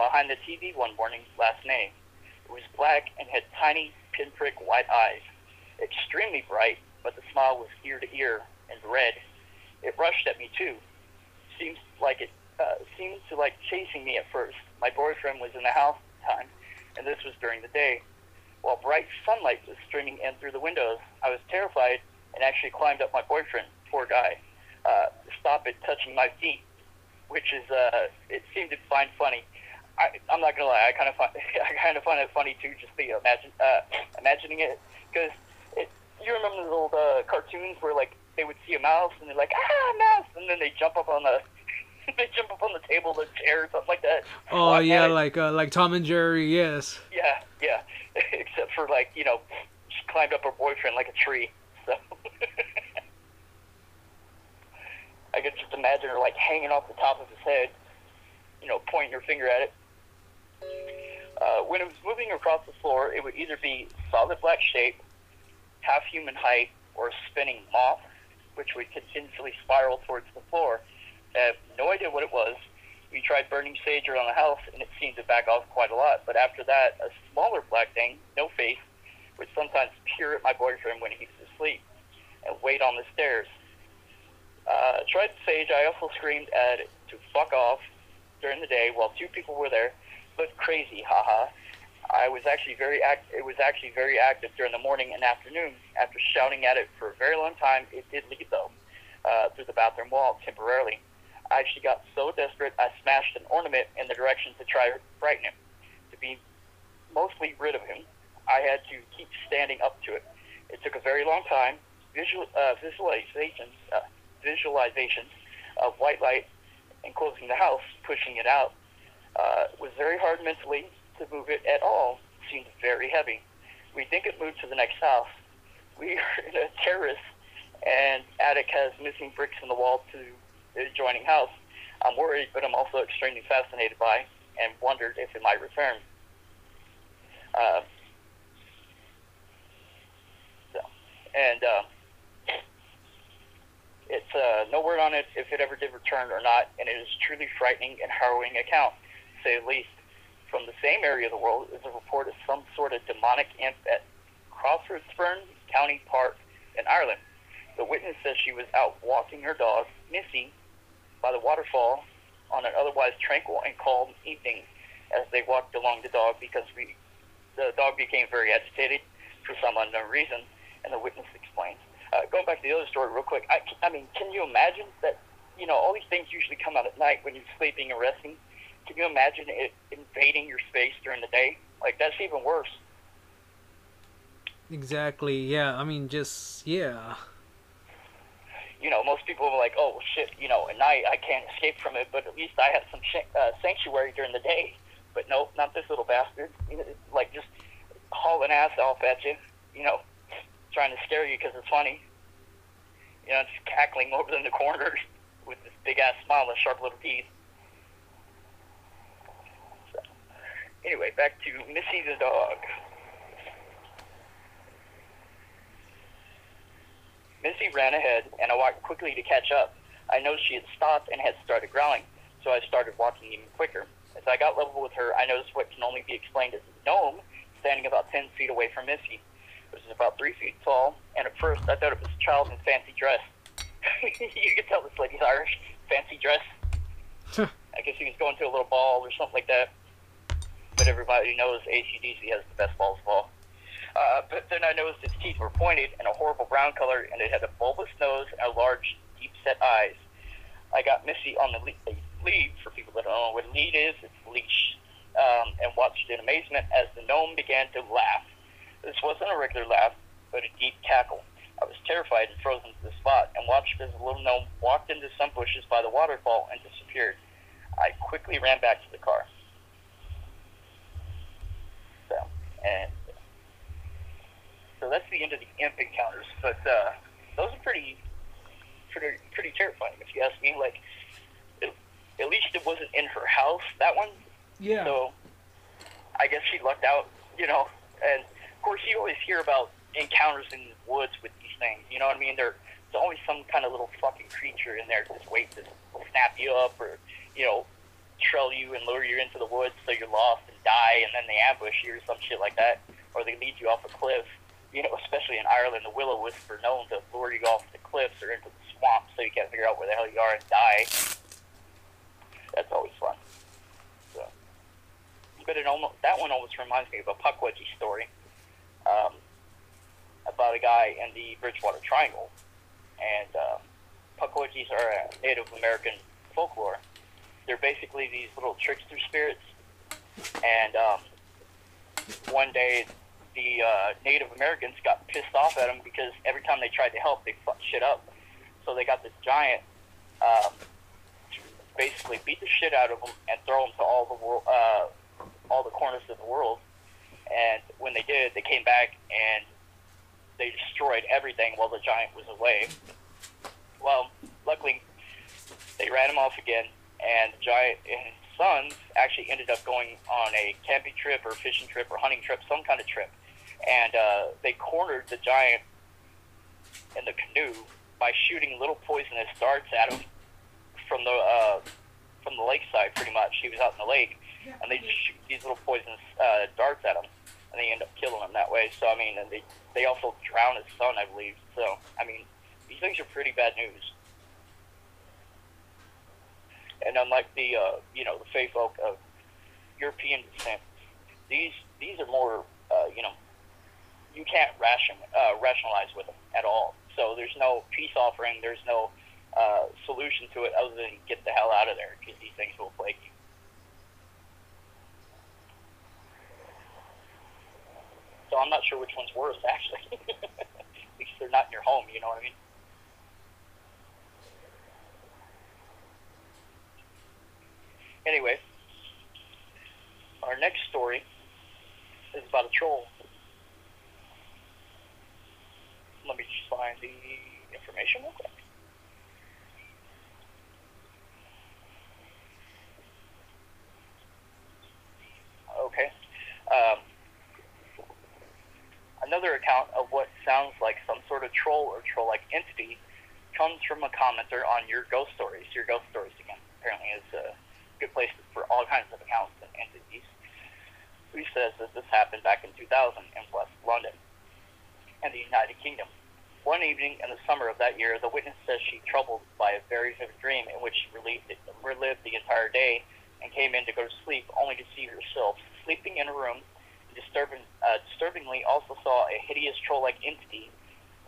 behind the TV one morning last May. It was black and had tiny, pinprick white eyes, extremely bright, but the smile was ear to ear and red. It rushed at me too. Seems like it uh, seemed to like chasing me at first. My boyfriend was in the house at the time, and this was during the day. While bright sunlight was streaming in through the windows, I was terrified and actually climbed up my boyfriend, poor guy, uh, to stop it touching my feet, which is uh, it seemed to find funny. I, I'm not gonna lie, I kind of find I kind of find it funny too, just the imagine uh, imagining it, because it. You remember those old uh, cartoons where like they would see a mouse and they're like ah mouse, and then they jump up on the they jump up on the table, the chair, or something like that. Oh Well, yeah, like uh, like Tom and Jerry, yes. yeah, yeah. Except for like, you know, she climbed up her boyfriend like a tree. So I could just imagine her like hanging off the top of his head, you know, pointing her finger at it. Uh, when it was moving across the floor, it would either be solid black shape, half human height, or a spinning moth, which would continuously spiral towards the floor. I have no idea what it was. We tried burning sage around the house, and it seemed to back off quite a lot. But after that, a smaller black thing, no face, would sometimes peer at my boyfriend when he was asleep and wait on the stairs. Uh, tried sage. I also screamed at it to fuck off during the day while two people were there. Looked crazy, haha. I was actually very act. It was actually very active during the morning and afternoon. After shouting at it for a very long time, it did leave though uh, through the bathroom wall temporarily. I actually got so desperate I smashed an ornament in the direction to try to frighten him. To be mostly rid of him, I had to keep standing up to it. It took a very long time. Visual uh, visualizations, uh, visualizations of white light enclosing the house, pushing it out, uh, was very hard mentally to move it at all. It Seemed very heavy. We think it moved to the next house. We are in a terrace, and attic has missing bricks in the wall to the adjoining house. I'm worried, but I'm also extremely fascinated by and wondered if it might return. Uh, so, and uh, it's uh, no word on it if it ever did return or not, and it is truly frightening and harrowing account, say the least. From the same area of the world is a report of some sort of demonic imp at Crawfordsburn County Park in Ireland. The witness says she was out walking her dog, Missy, by the waterfall on an otherwise tranquil and calm evening as they walked along the dog because we, the dog became very agitated for some unknown reason, and the witness explains. Uh, going back to the other story real quick, I, I mean, can you imagine that, you know, all these things usually come out at night when you're sleeping and resting. Can you imagine it invading your space during the day? Like, that's even worse. Exactly. Yeah. I mean, just yeah. You know, most people are like, "Oh shit," you know, at night I can't escape from it, but at least I have some sh- uh, sanctuary during the day. But no, not this little bastard. You know, like just hauling ass off at you. You know, trying to scare you because it's funny. You know, just cackling over in the corners with this big ass smile and sharp little teeth. So, anyway, back to Missy the dog. Missy ran ahead, and I walked quickly to catch up. I noticed she had stopped and had started growling, so I started walking even quicker. As I got level with her, I noticed what can only be explained as a gnome standing about 10 feet away from Missy. It was about 3 feet tall, and at first I thought it was a child in fancy dress. you could tell this lady's Irish. Fancy dress. I guess he was going to a little ball or something like that. But everybody knows ACDC has the best balls of all. Uh, but then I noticed its teeth were pointed and a horrible brown color, and it had a bulbous nose and a large, deep-set eyes. I got Missy on the lead, lead. For people that don't know what lead is, it's leash, um, and watched in amazement as the gnome began to laugh. This wasn't a regular laugh, but a deep cackle. I was terrified and frozen to the spot, and watched as the little gnome walked into some bushes by the waterfall and disappeared. I quickly ran back to the car. So, and so that's the end of the imp encounters. But uh, those are pretty, pretty, pretty terrifying, if you ask me. Like, it, at least it wasn't in her house. That one. Yeah. So, I guess she lucked out, you know. And of course, you always hear about encounters in the woods with these things. You know what I mean? There, there's always some kind of little fucking creature in there just waiting to snap you up, or you know, trail you and lure you into the woods so you're lost die, and then they ambush you or some shit like that, or they lead you off a cliff you know, especially in Ireland, the willow wisps are known to lure you off the cliffs or into the swamp so you can't figure out where the hell you are and die. That's always fun. So, but it almost that one almost reminds me of a Pukwudgie story um, about a guy in the Bridgewater Triangle, and um, Pukwudgies are a Native American folklore. They're basically these little trickster spirits, and um, one day the uh, Native Americans got pissed off at them because every time they tried to help, they fucked shit up. So they got this giant um, basically beat the shit out of them and throw them to all the world, uh, all the corners of the world. And when they did, they came back and they destroyed everything while the giant was away. Well, luckily, they ran him off again, and the giant and sons actually ended up going on a camping trip or fishing trip or hunting trip, some kind of trip and uh, they cornered the giant in the canoe by shooting little poisonous darts at him from the uh, from the lakeside. Pretty much, he was out in the lake, and they just shoot these little poisonous uh, darts at him, and they end up killing him that way. So I mean, and they they also drown his son, I believe. So I mean, these things are pretty bad news. And unlike the uh, you know the Fey folk of European descent, these these are more uh, you know you can't ration, uh, rationalize with them at all. So there's no peace offering. There's no uh, solution to it other than get the hell out of there because these things will plague you. So I'm not sure which one's worse actually, because they're not in your home. You know what I mean? Anyway, our next story is about a troll. Let me just find the information real quick. Okay. Um, another account of what sounds like some sort of troll or troll-like entity comes from a commenter on your ghost stories. Your ghost stories again apparently is a good place for all kinds of accounts and entities. He says that this happened back in 2000 in West London. and the United Kingdom. One evening in the summer of that year, the witness says she troubled by a very vivid dream in which she relived, relived the entire day and came in to go to sleep, only to see herself sleeping in a room. Disturbing, uh, disturbingly, also saw a hideous troll-like entity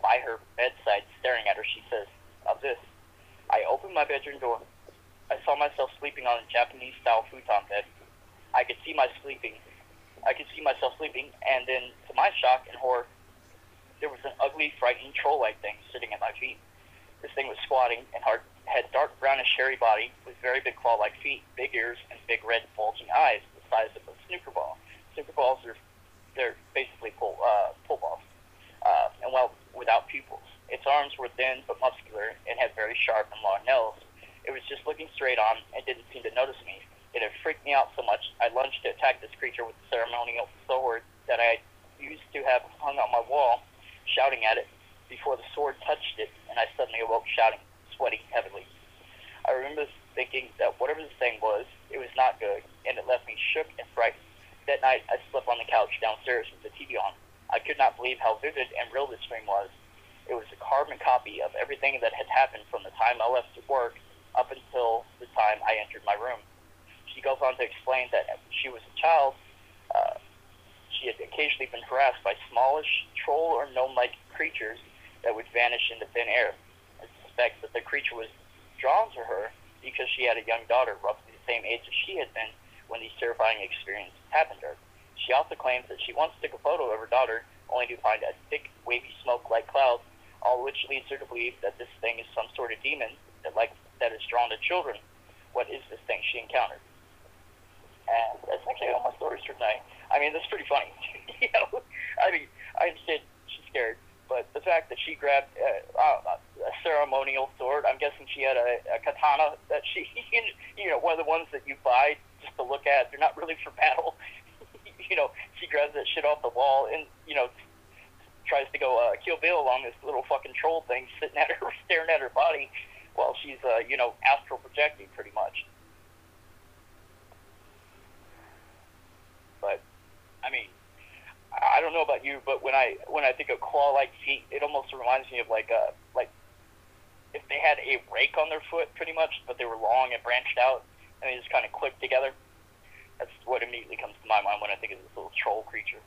by her bedside, staring at her. She says, "Of this, I opened my bedroom door. I saw myself sleeping on a Japanese-style futon bed. I could see my sleeping. I could see myself sleeping, and then, to my shock and horror, there was an ugly, frightening troll-like thing sitting at my feet. This thing was squatting and hard, had dark brownish hairy body with very big claw-like feet, big ears, and big red bulging eyes the size of a snooker ball. Snooker balls are they're basically pull uh, pull balls, uh, and well, without pupils. Its arms were thin but muscular and had very sharp and long nails. It was just looking straight on and didn't seem to notice me. It had freaked me out so much I lunged to attack this creature with the ceremonial sword that I used to have hung on my wall shouting at it before the sword touched it, and I suddenly awoke shouting, sweating heavily. I remember thinking that whatever this thing was, it was not good, and it left me shook and frightened. That night, I slept on the couch downstairs with the TV on. I could not believe how vivid and real this dream was. It was a carbon copy of everything that had happened from the time I left to work up until the time I entered my room. She goes on to explain that when she was a child, uh, she had occasionally been harassed by smallish troll or gnome-like creatures that would vanish into thin air. I suspect that the creature was drawn to her because she had a young daughter roughly the same age as she had been when these terrifying experiences happened to her. She also claims that she once took a photo of her daughter only to find a thick, wavy smoke-like cloud, all which leads her to believe that this thing is some sort of demon that like that is drawn to children. What is this thing she encountered? And that's actually all my stories for tonight. I mean, that's pretty funny. you know, I mean, I understand she's scared, but the fact that she grabbed uh, a ceremonial sword, I'm guessing she had a, a katana that she, you know, one of the ones that you buy just to look at. They're not really for battle. you know, she grabs that shit off the wall and, you know, tries to go uh, kill Bill along this little fucking troll thing sitting at her, staring at her body while she's, uh, you know, astral projecting pretty much. But I mean, I don't know about you, but when I when I think of claw-like feet, it almost reminds me of like a like if they had a rake on their foot, pretty much, but they were long and branched out, and they just kind of clicked together. That's what immediately comes to my mind when I think of this little troll creature.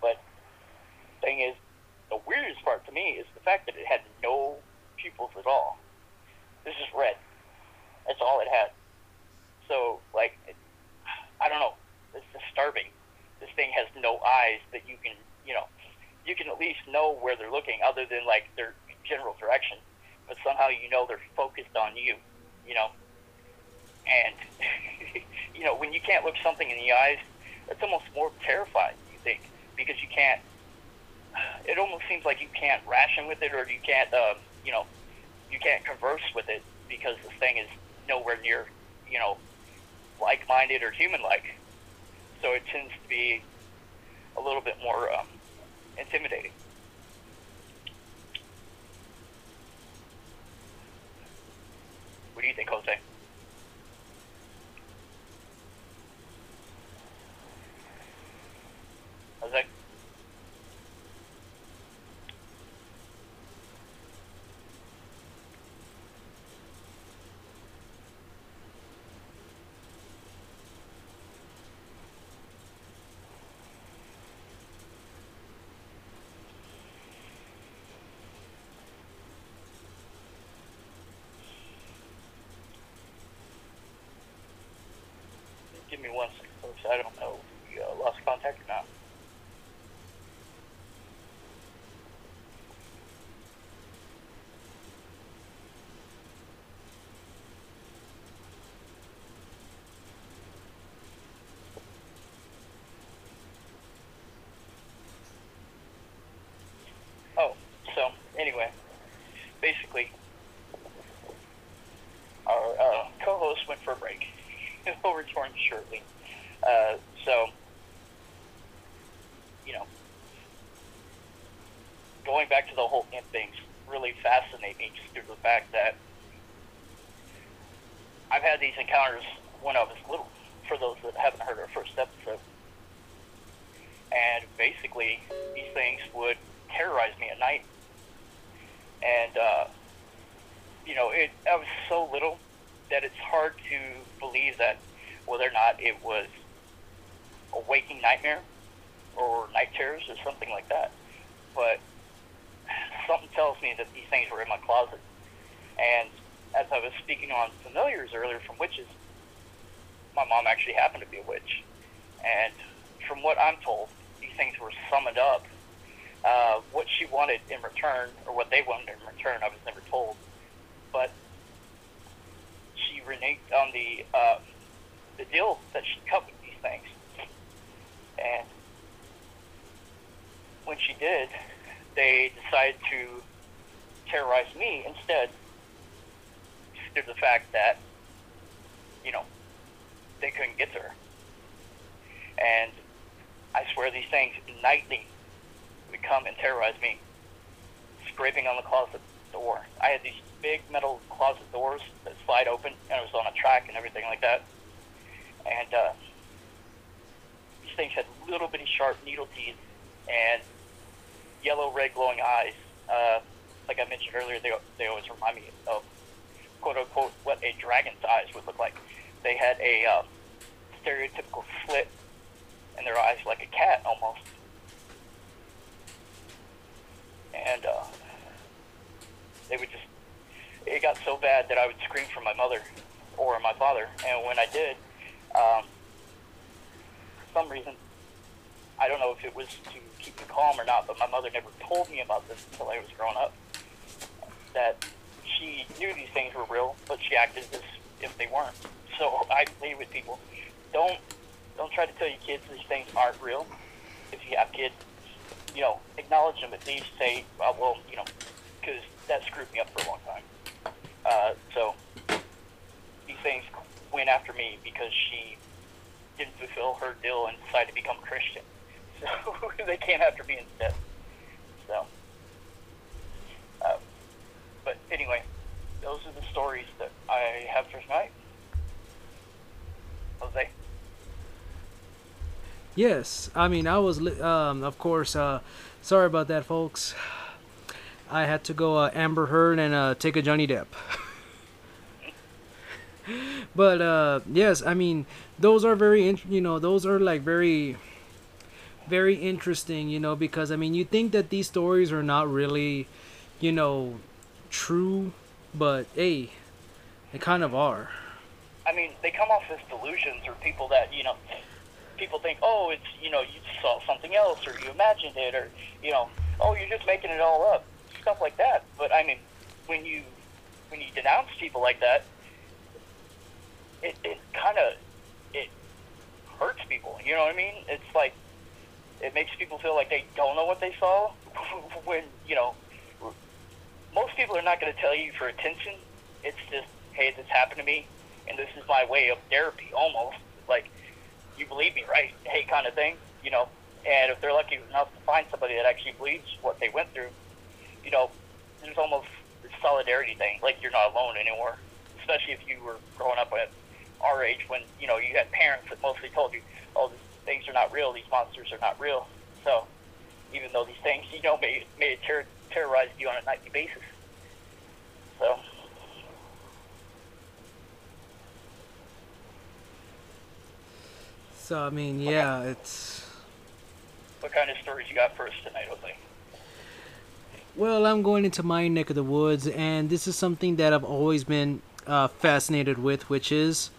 But thing is, the weirdest part to me is the fact that it had no pupils at all. This is red. That's all it had. So, like, it, I don't know. It's disturbing. This thing has no eyes that you can, you know, you can at least know where they're looking, other than like their general direction. But somehow you know they're focused on you, you know. And you know when you can't look something in the eyes, it's almost more terrifying. You think because you can't. It almost seems like you can't ration with it, or you can't, uh, you know, you can't converse with it because this thing is nowhere near, you know, like-minded or human-like. So it tends to be a little bit more um, intimidating. What do you think, Jose? Give me one second, folks. I don't know if we uh, lost contact or not. Oh, so anyway, basically, our uh, co-host went for a break. He'll return shortly. Uh, so, you know, going back to the whole imp things really fascinate me just due to the fact that I've had these encounters when I was little. For those that haven't heard our first episode, and basically these things would terrorize me at night. And uh, you know, it I was so little that it's hard to believe that whether or not it was a waking nightmare or night terrors or something like that. But tells me that these things were in my closet. And as I was speaking on familiars earlier from witches, my mom actually happened to be a witch. And from what I'm told, these things were summoned up. Uh, what she wanted in return, or what they wanted in return, I was never told. But she reneged on the uh, the deal that she cut with these things. And when she did, they decided to terrorize me instead due to the fact that, you know, they couldn't get to her. And I swear these things nightly would come and terrorize me, scraping on the closet door. I had these big metal closet doors that slide open, and it was on a track and everything like that. And uh, these things had little bitty sharp needle teeth and yellow, red, glowing eyes. Uh, like I mentioned earlier, they, they always remind me of quote unquote what a dragon's eyes would look like. They had a uh, stereotypical slit in their eyes, like a cat almost. And uh, they would just, it got so bad that I would scream for my mother or my father. And when I did, um, for some reason, I don't know if it was to keep me calm or not, but my mother never told me about this until I was growing up. That she knew these things were real, but she acted as if they weren't. So I plead with people, don't don't try to tell your kids these things aren't real. If you have kids, you know, acknowledge them at least. Say, uh, well, you know, because that screwed me up for a long time. Uh, so these things went after me because she didn't fulfill her deal and decided to become Christian. So they came after me instead. So, uh, but anyway, those are the stories that I have for tonight. Jose. Yes, I mean I was, li- um, of course. Uh, sorry about that, folks. I had to go uh, Amber Heard and uh, take a Johnny Depp. but uh, yes, I mean those are very, int- you know, those are like very, very interesting, you know, because I mean you think that these stories are not really, you know, true, but hey, they kind of are. I mean, they come off as delusions or people that, you know, people think, oh, it's, you know, you saw something else or you imagined it or, you know, oh, you're just making it all up. Stuff like that. But, I mean, when you, when you denounce people like that, it, it kind of, it hurts people. You know what I mean? It's like, it makes people feel like they don't know what they saw when, you know, most people are not going to tell you for attention. It's just, hey, this happened to me, and this is my way of therapy, almost. Like, you believe me, right? Hey, kind of thing, you know. And if they're lucky enough to find somebody that actually believes what they went through, you know, there's almost this solidarity thing. Like, you're not alone anymore. Especially if you were growing up at our age when, you know, you had parents that mostly told you, oh, these things are not real, these monsters are not real. So, even though these things, you know, may, may ter- terrorize you on a nightly basis. So, So I mean, yeah, it's. what kind of stories you got for us tonight, Jose? Well, I'm going into my neck of the woods, and this is something that I've always been uh, fascinated with, which is,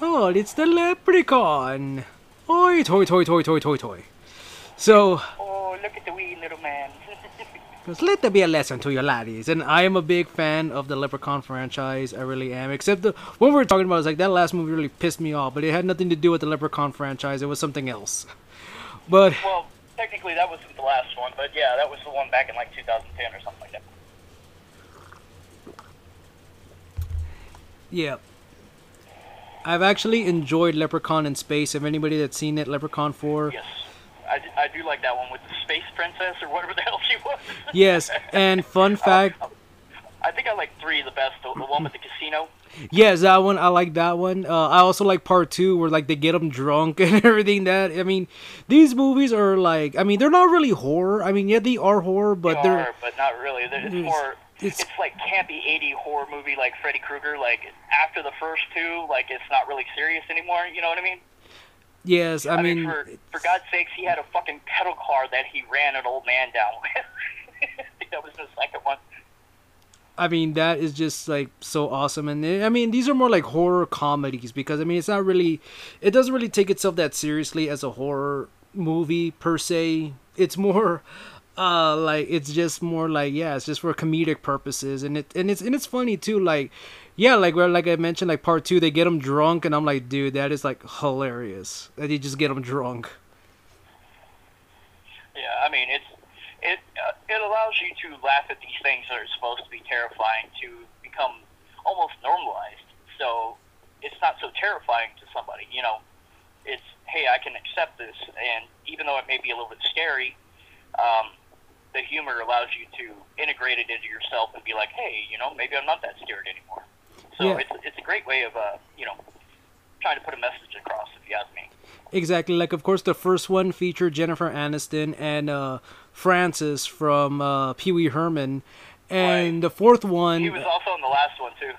oh, it's the leprechaun. Oi, toy, toy, toy, toy, toy, toy. So, Oh, look at the wee little man. Just let there be a lesson to your laddies. And I am a big fan of the Leprechaun franchise. I really am. Except the what we were talking about is like that last movie really pissed me off, but it had nothing to do with the Leprechaun franchise. It was something else. But well, technically that wasn't the last one, but yeah, that was the one back in like 2010 or something like that. yeah. I've actually enjoyed Leprechaun in Space. If anybody that's seen it, Leprechaun 4. Yes. I, I do like that one with the space princess or whatever the hell she was. Yes, and fun fact, I I think I like three the best. The, the one with the casino. Yes, that one. I like that one. Uh, I also like part two where like they get them drunk and everything. That I mean, these movies are like. I mean, they're not really horror. I mean, yeah, they are horror, but they are are, but not really. They're, It's- more. It's- It's, like campy 80 horror movie like Freddy Krueger. Like after the first two, like it's not really serious anymore. You know what I mean? Yes, I, I mean, for for God's sakes, he had a fucking pedal car that he ran an old man down with. That was the second one. I mean that is just like so awesome, and I mean these are more like horror comedies because I mean it's not really, it doesn't really take itself that seriously as a horror movie per se. It's more, uh, like it's just more like yeah, it's just for comedic purposes, and it and it's and it's funny too. Like, yeah, like where like I mentioned, like part two, they get them drunk, and I'm like, dude, that is like hilarious that you just get them drunk. Yeah, I mean it's it uh, it allows you to laugh at these things that are supposed to be terrifying to become almost normalized. So it's not so terrifying to somebody. You know, it's hey, I can accept this, and even though it may be a little bit scary, um, the humor allows you to integrate it into yourself and be like, hey, you know, maybe I'm not that scared anymore. So Yeah. it's it's a great way of uh, you know trying to put a message across, if you ask me. Exactly. Like, of course, the first one featured Jennifer Aniston and uh, Francis from uh, Pee Wee Herman, and Right. the fourth one, He was also in the last one too.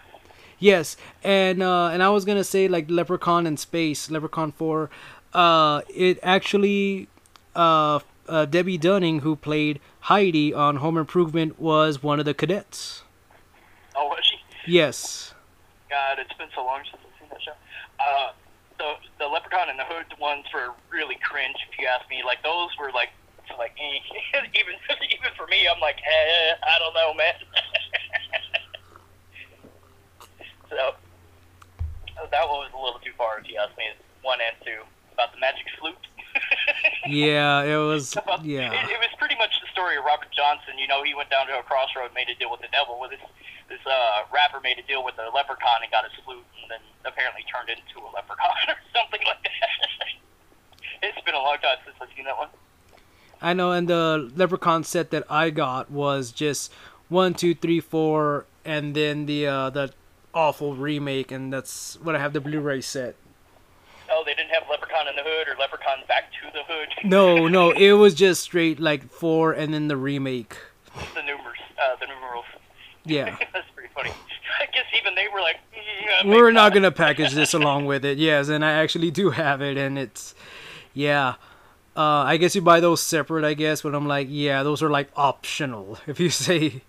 yes, and uh, and I was gonna say like Leprechaun in Space, Leprechaun Four. Uh, it actually, uh, uh, Debbe Dunning, who played Heidi on Home Improvement, was one of the cadets. Oh, was she? Yes. God, it's been so long since I've seen that show. Uh, the the Leprechaun in the Hood ones were really cringe, if you ask me. Like those were like, like eh. even even for me, I'm like, eh, I don't know, man. so that one was a little too far, if you ask me. One and two about the magic flute. Yeah, it was. Yeah. It, it was pretty much the story of Robert Johnson. You know, he went down to a crossroad, made a deal with the devil. With this, this uh, rapper made a deal with the leprechaun and got his flute, and then apparently turned into a leprechaun or something like that. it's been a long time since I've seen that one. I know, and the Leprechaun set that I got was just one, two, three, four, and then the uh, the awful remake, and that's what I have the Blu-ray set. Oh, they didn't have Leprechaun in the Hood or Leprechaun Back Hood. No, no, it was just straight like four, and then the remake. the numerals, uh, the numerals. Yeah, That's pretty funny. I guess even they were like, mm, we're not gonna package this along with it. Yes, and I actually do have it, and it's yeah. Uh, I guess you buy those separate, I guess, but I'm like, yeah, those are like optional. If you say,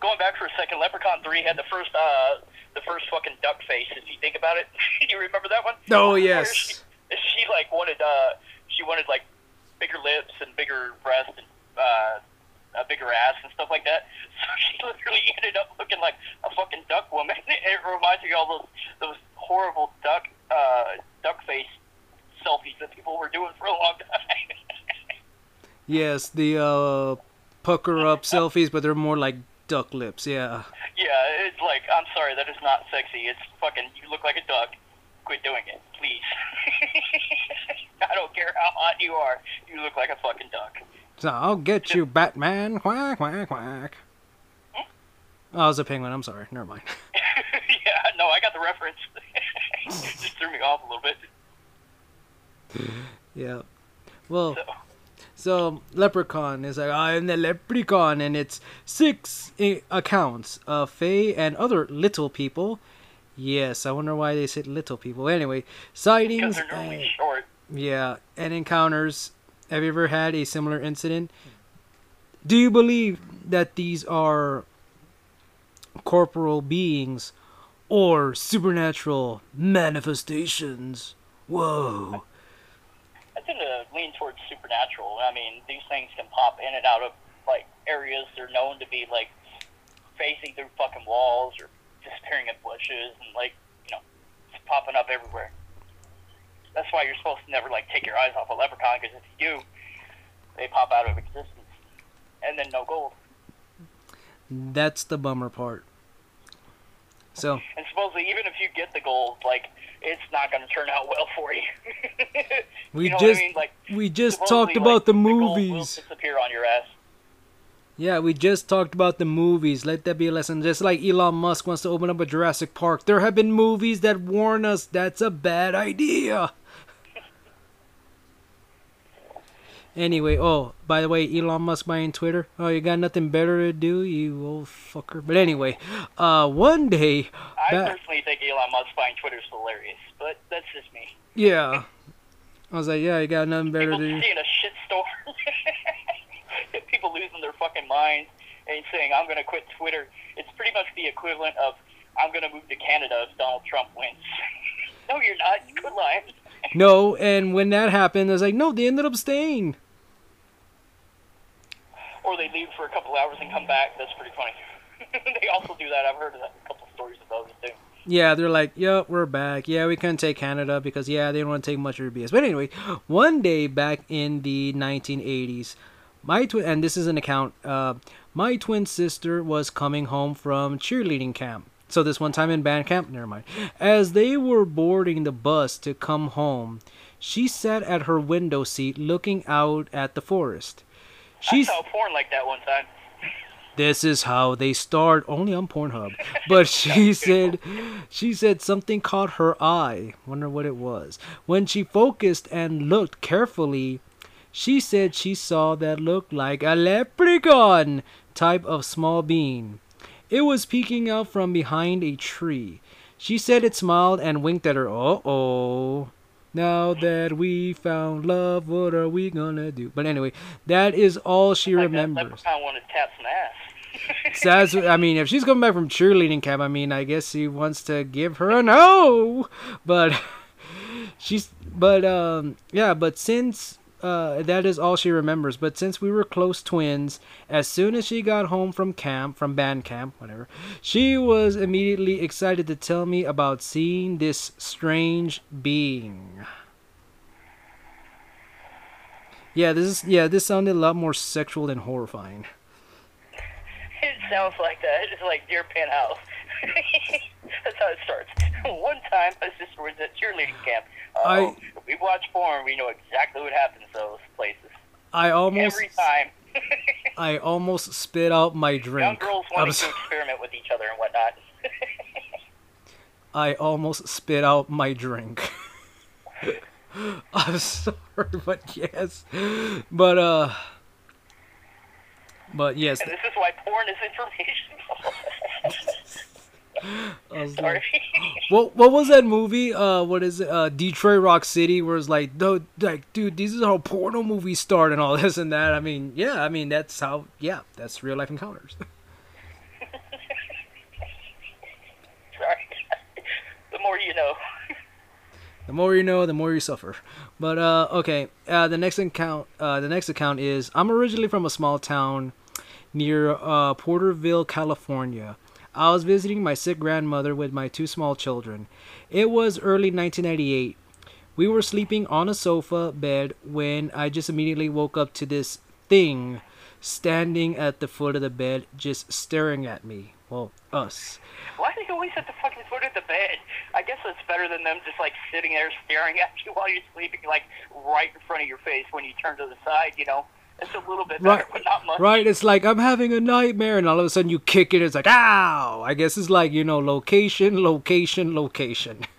going back for a second, Leprechaun Three had the first, uh, the first fucking duck face. If you think about it, do you remember that one? Oh, yes. She, like wanted, uh, she wanted like bigger lips and bigger breasts and uh, a bigger ass and stuff like that. So she literally ended up looking like a fucking duck woman. It reminds me of all those those horrible duck, uh, duck face selfies that people were doing for a long time. yes, the uh, pucker up selfies, but they're more like duck lips. Yeah. Yeah, it's like I'm sorry, that is not sexy. It's fucking you look like a duck. Quit doing it, please. I don't care how hot you are. You look like a fucking duck. So I'll get you, Batman. Quack, quack, quack. Oh, it was a penguin. I'm sorry. Never mind. yeah, no, I got the reference. Just threw me off a little bit. Yeah. Well, So, so Leprechaun is like, I'm the Leprechaun, and it's six eh, accounts of Fae and other little people. Yes, I wonder why they said little people. Anyway, because sightings. they're normally and- short. Yeah, and encounters. Have you ever had a similar incident? Do you believe that these are corporal beings or supernatural manifestations? Whoa. I tend to lean towards supernatural. I mean, these things can pop in and out of like areas they're known to be like facing through fucking walls or disappearing in bushes and like you know just popping up everywhere. That's why you're supposed to never like take your eyes off a leprechaun because if you do, they pop out of existence and then no gold. That's the bummer part. So, And supposedly, even if you get the gold, like it's not going to turn out well for you. We you know just- I mean? Like we just talked about the will movies. disappear on your ass. Yeah, we just talked about the movies. Let that be a lesson. Just like Elon Musk wants to open up a Jurassic Park, there have been movies that warn us that's a bad idea. Anyway, oh, by the way, Elon Musk buying Twitter. Oh, you got nothing better to do, you old fucker. But anyway, uh, one day. I ba- personally think Elon Musk buying Twitter is hilarious, but that's just me. yeah. I was like, yeah, you got nothing better People to do. seeing a shit storm. People losing their fucking minds and saying, I'm going to quit Twitter. It's pretty much the equivalent of, I'm going to move to Canada if Donald Trump wins. no, you're not. You quit lying. No, and when that happened, I was like, no, they ended up staying. or they leave for a couple hours and come back. That's pretty funny. they also do that. I've heard of that, a couple stories of those too. Yeah, they're like, yep, we're back. Yeah, we couldn't take Canada because, yeah, they don't want to take much of your BS. But anyway, one day back in the 1980s, my twin, and this is an account, uh, my twin sister was coming home from cheerleading camp. So this one time in band camp, never mind. As they were boarding the bus to come home, she sat at her window seat looking out at the forest. I She's saw porn like that one time. this is how they start only on Pornhub. But she said she said something caught her eye. Wonder what it was. When she focused and looked carefully, she said she saw that looked like a leprechaun type of small being. It was peeking out from behind a tree. She said it smiled and winked at her. Uh oh. Now that we found love, what are we gonna do? But anyway, that is all she Like remembers. Leprechaun wanted to tap some ass. So that's, I mean, if she's coming back from cheerleading camp, I mean, I guess he wants to give her a no. But she's, but um, yeah. But since uh, that is all she remembers. But since we were close twins, as soon as she got home from camp, from band camp, whatever, she was immediately excited to tell me about seeing this strange being. Yeah, this is yeah. This sounded a lot more sexual than horrifying. It sounds like that. It's like Dear Penthouse. That's how it starts. One time, my sister was at cheerleading camp. Uh, I- we watch porn. We know exactly what happens in those places. I almost Every time. I almost spit out my drink. Young girls wanting to experiment with each other and whatnot. I almost spit out my drink. I'm sorry, but yes. But uh but yes, and this is why porn is information. Sorry. like, what what was that movie? Uh what is it? Uh Detroit Rock City where it's like, no, like dude, this is how porno movies start and all this and that. I mean, yeah, I mean that's how yeah, that's real life encounters. Sorry. the more you know. The more you know, the more you suffer. But uh, okay, uh, the next account, uh, the next account is I'm originally from a small town near uh, Porterville, California. I was visiting my sick grandmother with my two small children. It was early 1998. We were sleeping on a sofa bed when I just immediately woke up to this thing standing at the foot of the bed, just staring at me. Well, us. Why do you always at the fucking foot of the bed? I guess it's better than them just like sitting there staring at you while you're sleeping, like right in front of your face when you turn to the side. You know, it's a little bit better, Right, but not much. right. It's like I'm having a nightmare, and all of a sudden you kick it. It's like ow. I guess it's like you know, location, location, location.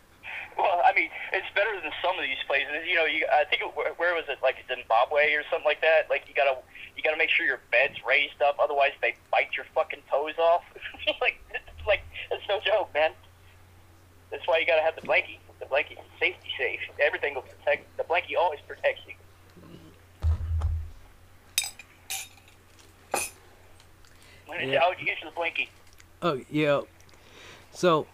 Well, I mean, it's better than some of these places. You know, you I think it, where, where was it? Like Zimbabwe or something like that. Like you gotta you gotta make sure your bed's raised up, otherwise they bite your fucking toes off. like it's like it's no joke, man. That's why you gotta have the blankie. The blankie safety safe. Everything will protect. The blankie always protects you. When Yeah. doubt, use the blankie. Oh yeah. So,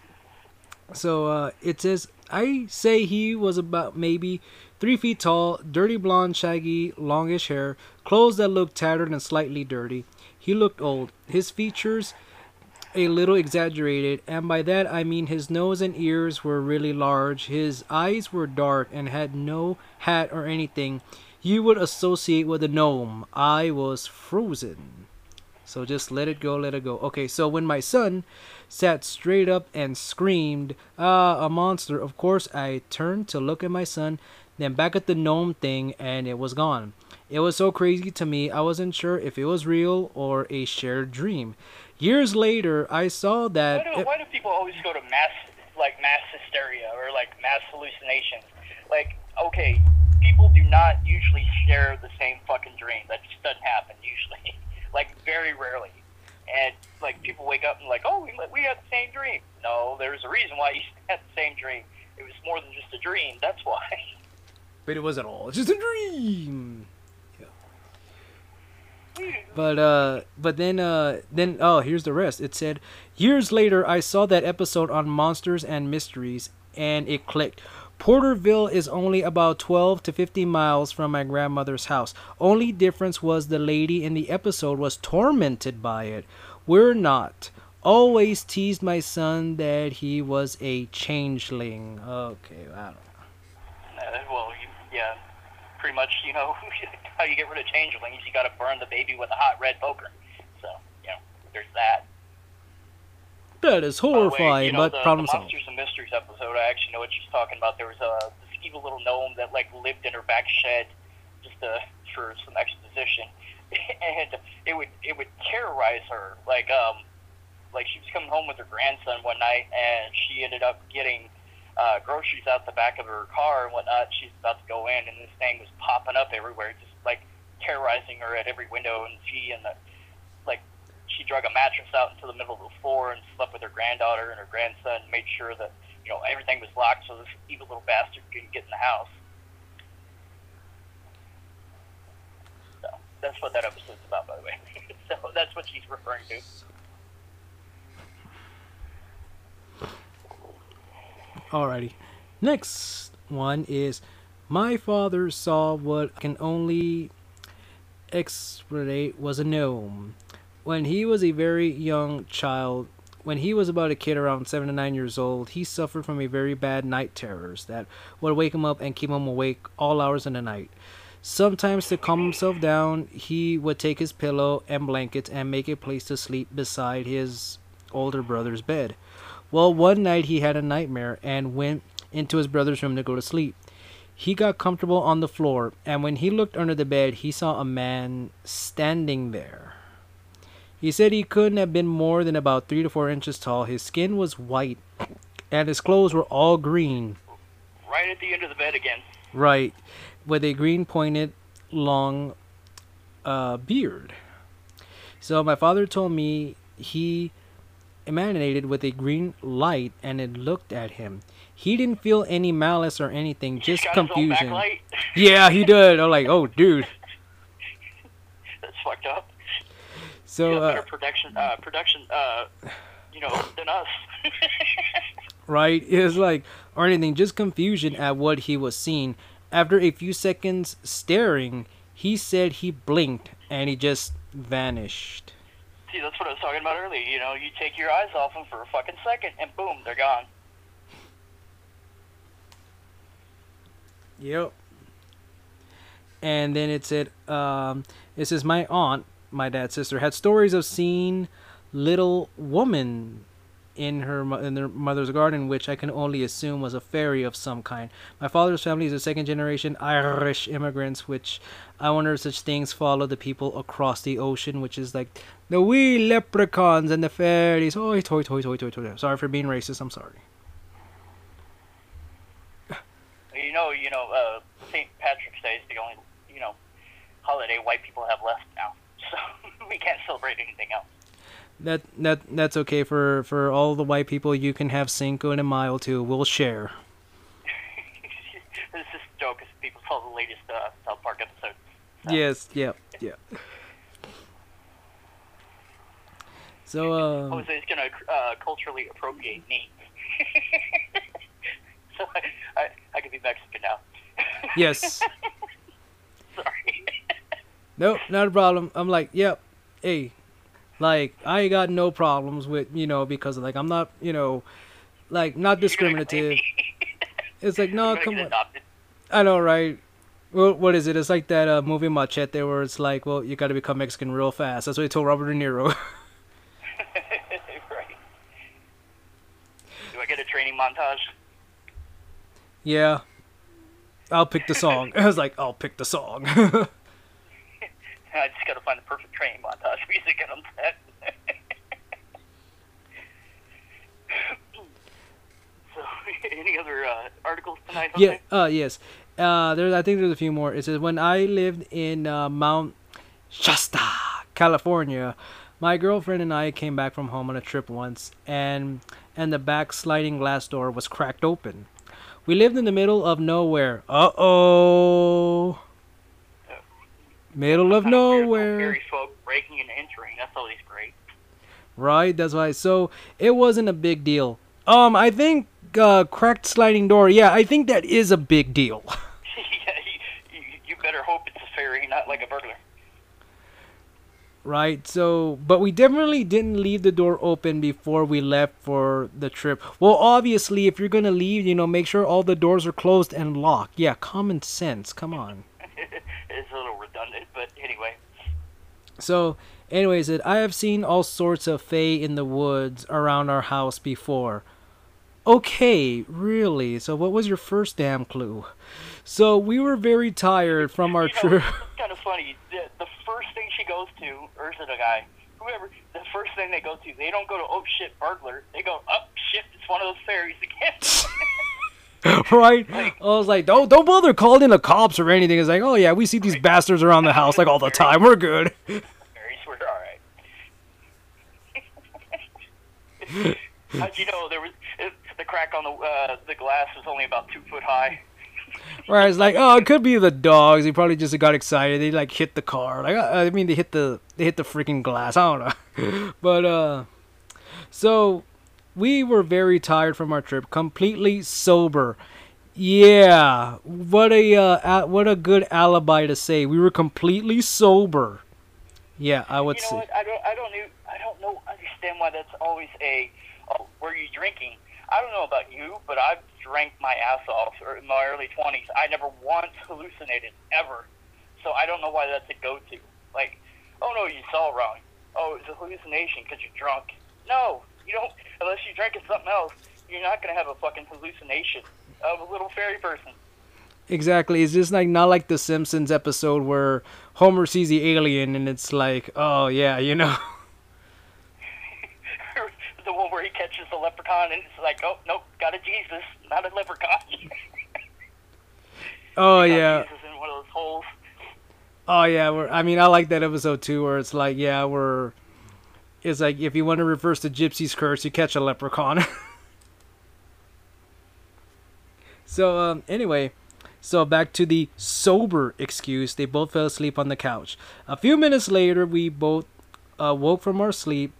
so uh, it says I say he was about maybe three feet tall, dirty blonde, shaggy, longish hair, clothes that looked tattered and slightly dirty. He looked old. His features a little exaggerated, and by that I mean his nose and ears were really large. His eyes were dark and had no hat or anything you would associate with a gnome. I was frozen. So just let it go, let it go. Okay, so when my son sat straight up and screamed, Ah, a monster, of course I turned to look at my son. then back at the gnome thing, and it was gone. It was so crazy to me, I wasn't sure if it was real or a shared dream. Years later, I saw that. Why do, why do people always go to mass like mass hysteria or like mass hallucinations? Like, okay, people do not usually share the same fucking dream. That just doesn't happen usually. like very rarely. And like people wake up and like, oh, we we had the same dream. No, there's a reason why you had the same dream. It was more than just a dream. That's why. But it wasn't all. It's just a dream. Yeah. But uh, but then uh, then oh, here's the rest. It said years later, I saw that episode on monsters and mysteries, and it clicked. Porterville is only about 12 to 15 miles from my grandmother's house. Only difference was the lady in the episode was tormented by it. We're not. Always teased my son that he was a changeling. Okay, I don't know. Uh, well, you, yeah, pretty much. You know how you get rid of changelings? You got to burn the baby with a hot red poker. So you know, there's that. That is the way, horrifying, you know, but the, problem the solved. Monsters and Mysteries episode, I actually know what she's talking about. There was a this evil little gnome that like lived in her back shed, just uh, for some exposition, and it would it would terrorize her. Like um, like she was coming home with her grandson one night, and she ended up getting uh, groceries out the back of her car and whatnot. She's about to go in, and this thing was popping up everywhere, just like terrorizing her at every window. And she and the like she drug a mattress out into the middle of the floor and slept with her granddaughter and her grandson. Made sure that you know everything was locked so this evil little bastard couldn't get in the house. So that's what that episode's about, by the way. so that's what she's referring to. Alrighty. Next one is my father saw what can only explanate was a gnome. When he was a very young child, when he was about a kid around seven to nine years old, he suffered from a very bad night terrors that would wake him up and keep him awake all hours in the night. Sometimes to calm himself down, he would take his pillow and blanket and make a place to sleep beside his older brother's bed. Well, one night he had a nightmare and went into his brother's room to go to sleep. He got comfortable on the floor, and when he looked under the bed, he saw a man standing there. He said he couldn't have been more than about three to four inches tall. His skin was white, and his clothes were all green. Right at the end of the bed again. Right, with a green pointed long uh, beard. So my father told me he emanated with a green light and it looked at him. He didn't feel any malice or anything, just Got his own confusion. Yeah, he did. I'm like, oh, dude. That's fucked up. So, you got better uh, production, uh, production, uh, you know, than us. right? It was like, or anything, just confusion at what he was seeing. After a few seconds staring, he said he blinked and he just vanished. See, that's what I was talking about earlier. You know, you take your eyes off them for a fucking second, and boom, they're gone. Yep. And then it said, um, it says, my aunt, my dad's sister, had stories of seeing little woman in her in their mother's garden, which I can only assume was a fairy of some kind. My father's family is a second generation Irish immigrants, which I wonder if such things follow the people across the ocean, which is like the wee leprechauns and the fairies. Oh, toy, toy, toy, toy, toy. Sorry for being racist. I'm sorry. You know, you know, uh, St. Patrick's Day is the only, you know, holiday white people have left now. So we can't celebrate anything else. That that that's okay for for all the white people. You can have Cinco de Mayo too. We'll share. this is a joke because people saw the latest uh, South Park episode. So, Yes. Yep. Yeah. So uh, Jose's gonna uh, culturally appropriate me. so I, I, I could be Mexican now. yes. Nope. Not a problem. I'm like, yep. Hey, like I ain't got no problems with you know because like I'm not you know like not discriminative. It's like no, come on. I know, right? Well, what is it? It's like that uh, movie Machete where it's like, well, you got to become Mexican real fast. That's what he told Robert De Niro. Do I get a training montage? yeah. I'll pick the song. I was like, I'll pick the song. I just gotta find the perfect training montage music and I'm set. so, any other uh, articles tonight? Yeah. Uh, yes. Uh, there's. I think there's a few more. It says when I lived in uh, Mount Shasta, California, my girlfriend and I came back from home on a trip once, and and the back sliding glass door was cracked open. We lived in the middle of nowhere. Uh oh. Middle of nowhere. Folk breaking and entering. That's always great. Right. That's why. So it wasn't a big deal. Um, I think uh, cracked sliding door. Yeah, I think that is a big deal. yeah, you, you, you better hope it's a fairy, not like a burglar. Right. So, but we definitely didn't leave the door open before we left for the trip. Well, obviously, if you're gonna leave, you know, make sure all the doors are closed and locked. Yeah, common sense. Come on. it's a little redundant, but anyway. So, anyways, it, I have seen all sorts of fae in the woods around our house before. Okay, really? So, what was your first damn clue? So, we were very tired from our trip. Kind of funny. The, the first thing she goes to, or is it a guy? Whoever, the first thing they go to, they don't go to, oh shit, burglar. They go, oh shit, it's one of those fairies again. right? I was like, don't don't bother calling the cops or anything. It's like, oh yeah, we see these bastards around the house like all the time. We're good. we're alright. How'd you know there was, the crack on the, uh, the glass was only about two foot high? Right? It's like, oh, it could be the dogs. They probably just got excited. They like hit the car. Like, uh, I mean, they hit the they hit the freaking glass. I don't know. but uh, so we were very tired from our trip, completely sober. Yeah, what a uh, what a good alibi to say. We were completely sober. Yeah, I would you know say. what? I don't. I don't. Know, I don't know. Understand why that's always a. Oh, were you drinking? I don't know about you, but I've drank my ass off or in my early twenties. I never once hallucinated ever, so I don't know why that's a go-to. Like, oh no, you saw wrong. Oh, it was a hallucination because you're drunk. No, you don't. Unless you're drinking something else, you're not gonna have a fucking hallucination of a little fairy person. Exactly. It's just like not like the Simpsons episode where Homer sees the alien and it's like, oh yeah, you know. the one where he catches the leprechaun and it's like, oh nope, got a Jesus, not a leprechaun. Oh yeah. Jesus in one of those holes. Oh yeah. We're, I mean, I like that episode too, where it's like, yeah, we're. It's like if you want to reverse the gypsy's curse, you catch a leprechaun. so um, anyway, so back to the sober excuse. They both fell asleep on the couch. A few minutes later, we both uh, woke from our sleep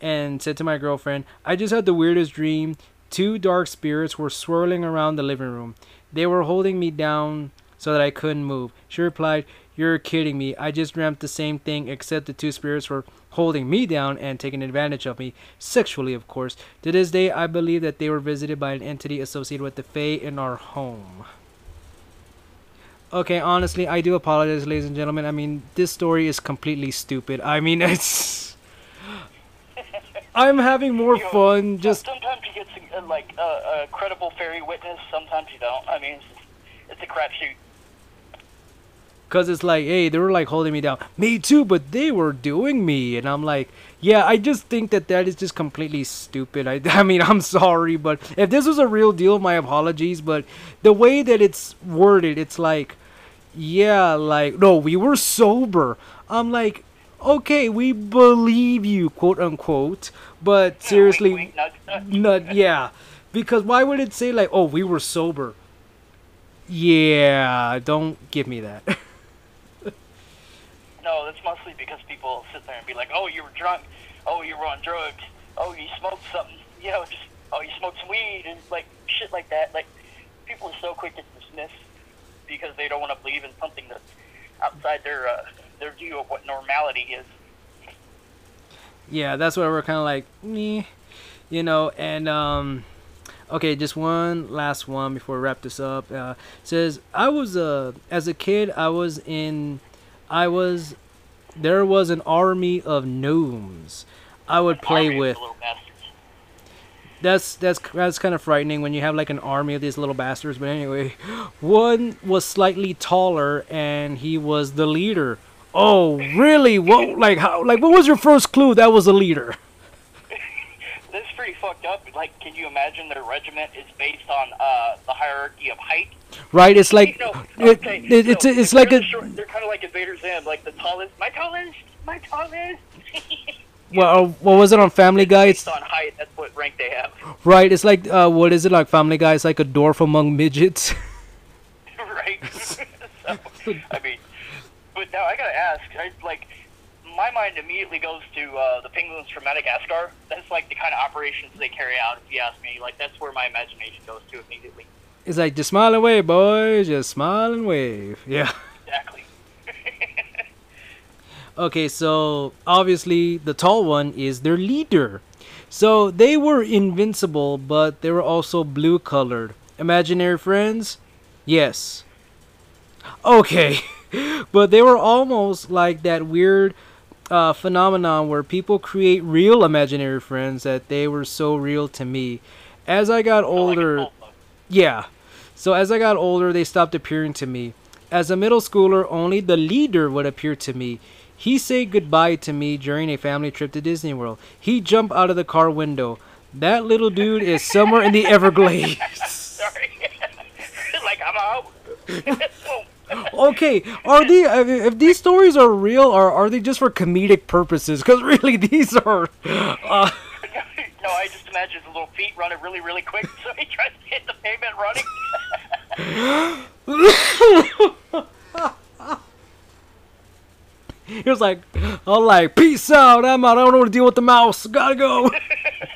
and said to my girlfriend, "I just had the weirdest dream. Two dark spirits were swirling around the living room. They were holding me down so that I couldn't move." She replied, "You're kidding me. I just dreamt the same thing, except the two spirits were holding me down and taking advantage of me, sexually, of course. To this day, I believe that they were visited by an entity associated with the Fae in our home." Okay, honestly, I do apologize, ladies and gentlemen. I mean, this story is completely stupid. I mean, it's. I'm having more You know, fun just sometimes you get like uh, a credible fairy witness. Sometimes you don't. I mean, it's, it's a crapshoot. Because it's like, hey, they were like holding me down. Me too, but they were doing me, and I'm like, yeah, I just think that that is just completely stupid. I, I mean, I'm sorry, but if this was a real deal, my apologies. But the way that it's worded, it's like, yeah, like no, we were sober. I'm like, okay, we believe you, quote unquote. But seriously, Wink, wink, nudge, nudge. Not yeah, because why would it say like, "Oh, we were sober"? Yeah, don't give me that. No, that's mostly because people sit there and be like, "Oh, you were drunk. Oh, you were on drugs. Oh, you smoked something. You know, just oh, you smoked some weed and like shit like that." Like people are so quick to dismiss because they don't want to believe in something that's outside their uh, their view of what normality is. yeah, that's why we're kind of like, me, you know. And um, okay, just one last one before we wrap this up. Uh, says I was uh as a kid, I was in, I was, there was an army of gnomes I would play with. the little bastards. that's that's that's kind of frightening when you have like an army of these little bastards. But anyway, one was slightly taller and he was the leader. Oh, really? What like how like what was your first clue that was a leader? Is pretty fucked up. Like, can you imagine their regiment is based on uh, the hierarchy of height? Right? It's like no, it, okay, it, it's no, it's like they're a short- they're kind of like Invader Zim, like the tallest, my tallest, my tallest. well, uh, what was it on Family Guy? It's on height, that's what rank they have, right. It's like uh, what is it like Family Guy? It's like a dwarf among midgets. right? so, I mean, but now I gotta ask, I, like, my mind immediately goes to uh, the penguins from Madagascar. That's like the kind of operations they carry out. If you ask me, like that's where my imagination goes to immediately. It's like just smile and wave, boys. Just smile and wave. Yeah. Exactly. Okay, so obviously the tall one is their leader. So they were invincible, but they were also blue colored. Imaginary friends? Yes. Okay. but they were almost like that weird uh, phenomenon where people create real imaginary friends that they were so real to me. As I got like, older, it's both of them. yeah. So as I got older, they stopped appearing to me. As a middle schooler, only the leader would appear to me. He said goodbye to me during a family trip to Disney World. He jumped out of the car window. That little dude is somewhere in the Everglades. Sorry. like I'm out. Okay, are the if these stories are real or are they just for comedic purposes? Because really, these are. Uh, no, I just imagine his little feet running really, really quick, so he tries to hit the pavement running. he was like, "I'm like, peace out. I'm out. I don't want to deal with the mouse. Gotta go."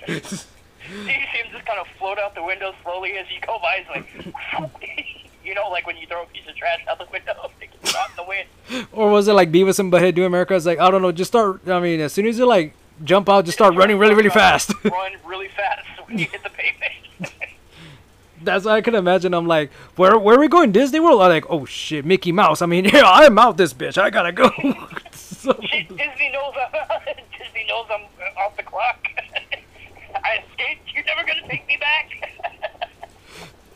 you see him just kind of float out the window slowly as you go by. It's like, you know, like when you throw a piece of trash out the window, it gets caught in the wind. Or was it like Beavis and Butthead do America? It's like I don't know. Just start. I mean, as soon as you like jump out, just start running really, really fast. Run really fast when you hit the pavement. That's I can imagine. I'm like, where where are we going? Disney World? I'm like, oh shit, Mickey Mouse. I mean, yeah, I'm out this bitch. I gotta go. So- Disney knows I'm Disney knows I'm off the clock. I escaped. You're never gonna take me back.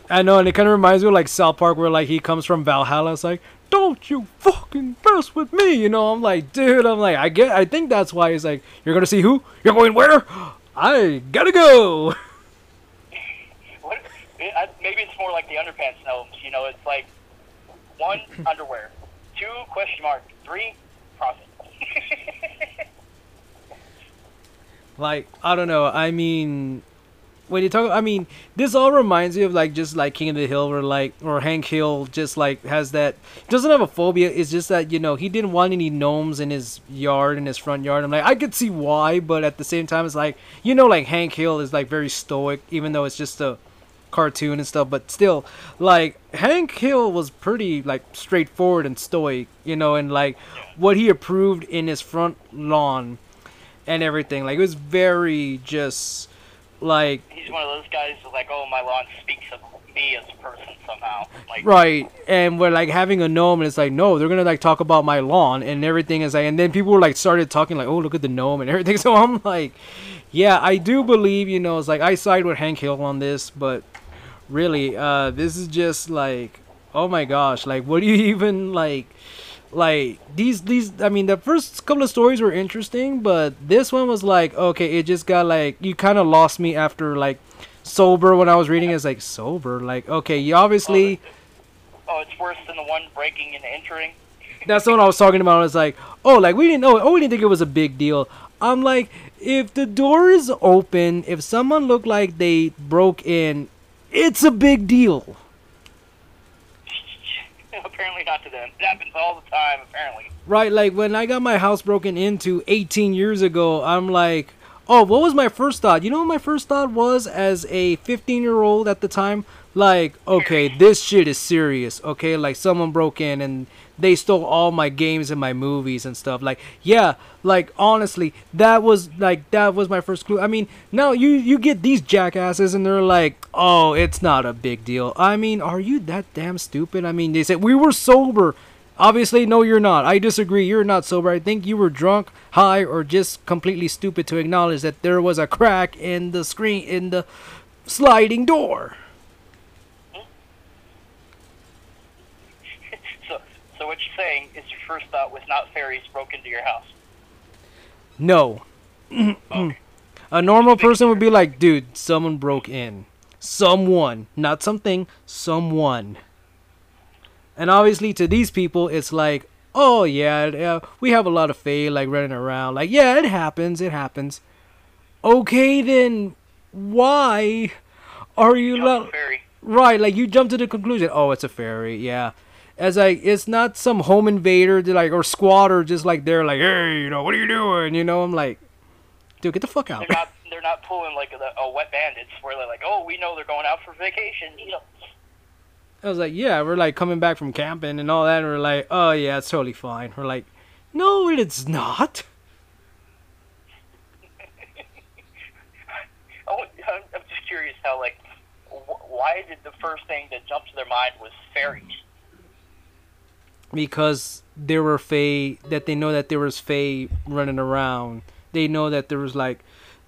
I know, and it kind of reminds me of like South Park, where like he comes from Valhalla. It's like, don't you fucking mess with me, you know? I'm like, dude, I'm like, I get, I think that's why he's like, you're gonna see who? You're going where? I gotta go. what, maybe it's more like the underpants gnomes. You know, it's like one underwear, two question mark, three profit. Like, I don't know. I mean, when you talk, I mean, this all reminds me of like just like King of the Hill, or like, or Hank Hill, just like has that doesn't have a phobia. It's just that you know he didn't want any gnomes in his yard, in his front yard. I'm like, I could see why, but at the same time, it's like you know, like Hank Hill is like very stoic, even though it's just a cartoon and stuff. But still, like Hank Hill was pretty like straightforward and stoic, you know, and like what he approved in his front lawn and everything. Like it was very just like He's one of those guys who's like, oh, my lawn speaks of me as a person somehow. Like, right. And we're like having a gnome, and it's like no, they're gonna like talk about my lawn and everything is like, and then people were like started talking like, oh look at the gnome and everything. So I'm like, yeah, I do believe you know it's like I side with Hank Hill on this, but really, uh, this is just like, oh my gosh, like what do you even like? Like these these i mean the first couple of stories were interesting but this one was like okay it just got like you kind of lost me after like sober when i was reading. It's like sober? Like okay you obviously oh, it's oh, worse than the one breaking and entering. that's the one i was talking about. It's like oh like we didn't know oh we didn't think it was a big deal. I'm like if the door is open if someone looked like they broke in it's a big deal apparently not to them. It happens all the time, apparently. Right, like when I got my house broken into 18 years ago, I'm like, oh, what was my first thought? You know what my first thought was as a 15 year old at the time? Like, okay, this shit is serious, okay? Like, someone broke in and they stole all my games and my movies and stuff. Like, yeah, like, honestly, that was, like, that was my first clue. I mean, now you, you get these jackasses and they're like, oh, it's not a big deal. I mean, are you that damn stupid? I mean, they said we were sober Obviously, no, you're not. I disagree. You're not sober. I think you were drunk, high, or just completely stupid to acknowledge that there was a crack in the screen in the sliding door. So, what you're saying is your first thought was not fairies broke into your house. No. a normal person would be like, dude, someone broke in. Someone, not something, someone. And obviously, to these people, it's like, oh yeah, yeah, uh, we have a lot of faith, like running around. Like, yeah, it happens, it happens. Okay, then why are you lo- fairy. right? Like you jump to the conclusion, oh, it's a fairy, yeah. As like it's not some home invader, like or squatter, just like they're like, hey, you know, what are you doing? You know, I'm like, dude, get the fuck out. They're not. They're not pulling like a, a wet bandits where they're like, oh, we know they're going out for vacation. You know. I was like, yeah, we're like coming back from camping and all that, and we're like, oh yeah, it's totally fine. We're like, no, it's not. I'm just curious how like, why did the first thing that jumped to their mind was fairies? Because there were fae that they know that there was fae running around. They know that there was like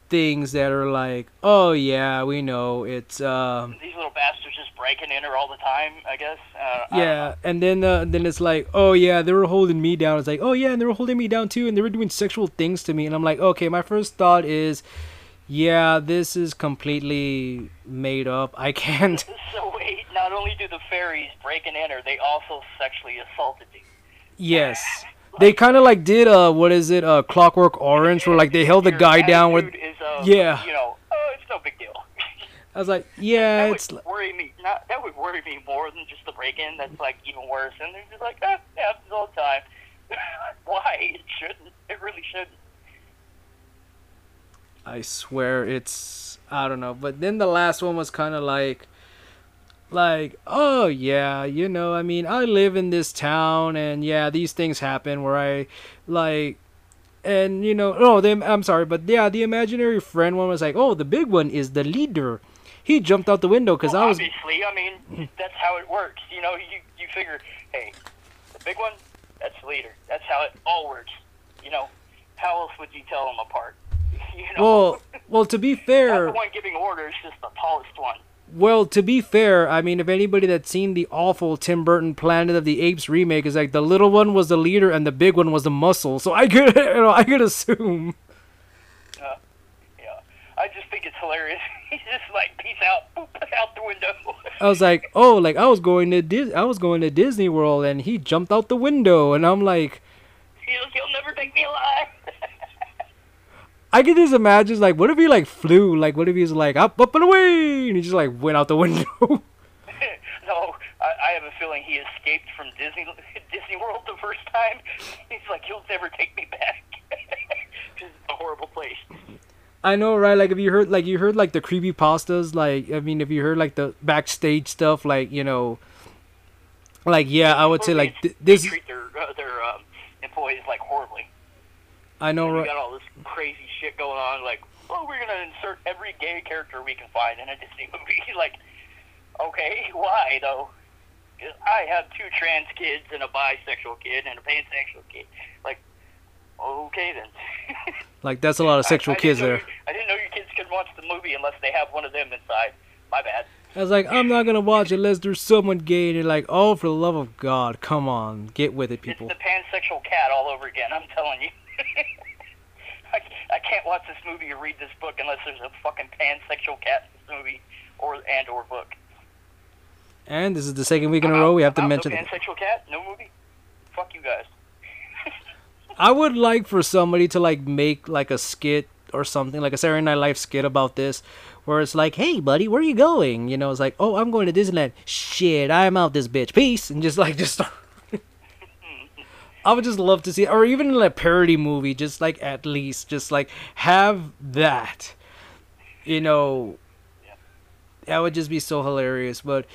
things that are like, oh yeah, we know it's um These little bastards just breaking in her all the time. I guess. Uh, yeah, know. and then uh, then it's like, oh yeah, they were holding me down. It's like, oh yeah, and they were holding me down too, and they were doing sexual things to me, and I'm like, okay, my first thought is, yeah, this is completely made up. I can't. So not only do the fairies break and enter, they also sexually assaulted you. Yes. They kind of like did uh what is it uh Clockwork Orange where like they held the guy down with is, uh, Yeah. You know, oh, it's no big deal. I was like yeah that it's would worry me. Not that would worry me more than just the break-in. That's like even worse. And they're just like, ah, it happens all the time. Why? It shouldn't. It really shouldn't. I swear it's I don't know but then the last one was kind of like like oh yeah you know I mean I live in this town and yeah these things happen where I like and you know oh the, I'm sorry but yeah the imaginary friend one was like oh the big one is the leader he jumped out the window because well, I was obviously. I mean, that's how it works. You know, you you figure, hey, the big one, that's the leader. That's how it all works. You know, how else would you tell them apart? You know, well well to be not fair the one giving orders, just the tallest one. Well, to be fair, I mean, if anybody that's seen the awful Tim Burton Planet of the Apes remake is like the little one was the leader and the big one was the muscle, so I could, you know, I could assume. Uh, yeah, I just think it's hilarious. He's just like, peace out, boop, out the window. I was like, oh, like I was going to Dis- I was going to Disney World and he jumped out the window, and I'm like, he'll, he'll never take me alive. I could just imagine like, what if he like flew, like what if he's like up, up and away, and he just like went out the window. no, I, I have a feeling he escaped from Disney Disney World the first time. He's like, he'll never take me back. This is a horrible place. I know, right? Like, if you heard, like, you heard, like, the creepy pastas, like, I mean, if you heard, like, the backstage stuff, like, you know, like, yeah, I would say, like, th- they this, treat their uh, their um, employees like horribly. I know, right? got all this crazy shit going on. Like, oh, we're gonna insert every gay character we can find in a Disney movie. like, okay, why though? 'Cause I have two trans kids and a bisexual kid and a pansexual kid. Like, okay then. Like, that's a lot of sexual I didn't kids there. I didn't know your kids could watch the movie unless they have one of them inside. My bad. I was like, I'm not gonna watch it unless there's someone gay, and you're like, oh, for the love of God, come on, get with it, people. It's the pansexual cat all over again. I'm telling you. I, can't watch this movie or read this book unless there's a fucking pansexual cat in this movie or and or book. And this is the second week in a row we have to I'm mention. no pansexual cat. No movie. Fuck you guys. I would like for somebody to like make like a skit or something, like a Saturday Night Live skit about this, where it's like, "Hey, buddy, where are you going?" You know, it's like, "Oh, I'm going to Disneyland." Shit, I'm out this bitch. Peace, and just like just. Start. I would just love to see, or even in a parody movie, just like at least, just like have that. You know, that would just be so hilarious. But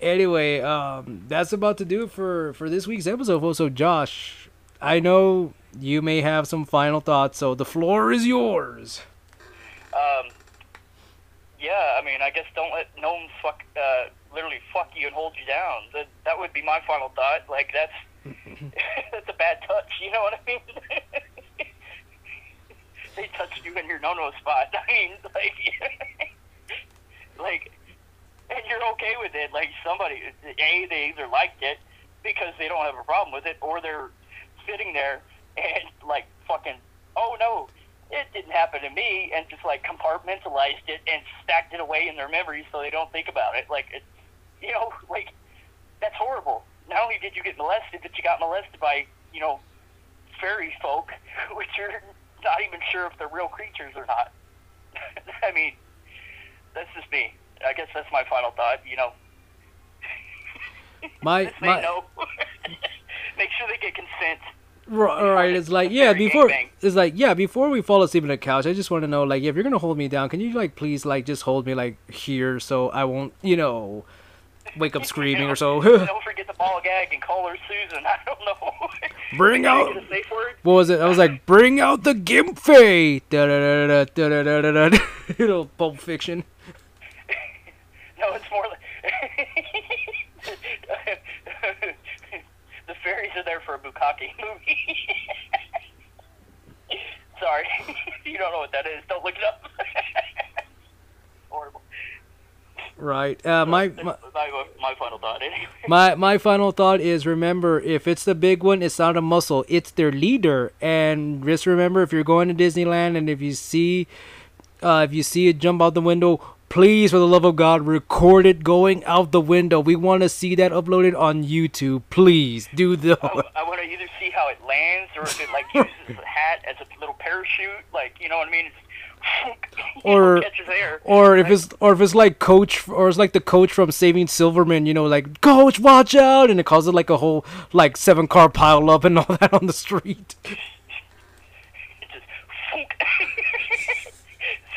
anyway, um, that's about to do it for for this week's episode. Also, Josh, I know you may have some final thoughts, so the floor is yours. Um. Yeah, I mean, I guess don't let no one fuck, uh, literally fuck you and hold you down. That that would be my final thought. Like that's That's a bad touch. You know what I mean? they touched you in your no-no spot. I mean, like, like, and you're okay with it. Like somebody, a they either liked it because they don't have a problem with it, or they're sitting there and like fucking, oh no, it didn't happen to me, and just like compartmentalized it and stacked it away in their memories so they don't think about it. Like, it, you know, like that's horrible. Not only did you get molested, but you got molested by, you know, fairy folk, which you're not even sure if they're real creatures or not. I mean, that's just me. I guess that's my final thought. You know, My my no. Make sure they get consent. Right, right, it's like yeah. Before it's like yeah. Before we fall asleep on the couch, I just want to know like if you're gonna hold me down, can you like please like just hold me like here so I won't you know wake up screaming or so. don't forget the ball gag and call her Susan. I don't know. Bring out- get safe word? what was it? I was like bring out the gimp fay. Da da da da da da da da da. You know, Pulp Fiction. No, it's more like the fairies are there for a bukkake movie. Sorry, you don't know what that is. Don't look it up. Horrible. Right. Uh, my, my my, final thought. Anyway. my my final thought is remember if it's the big one, it's not a muscle, it's their leader. And just remember if you're going to Disneyland and if you see uh, if you see it jump out the window, please for the love of God record it going out the window. We want to see that uploaded on YouTube. Please do the I, I want to either see how it lands or if it like uses the hat as a little parachute. Like you know what I mean? It's, Or- or if it's or if it's like coach or it's like the coach from Saving Silverman, you know, like coach watch out and it causes like a whole like seven car pile up and all that on the street. Just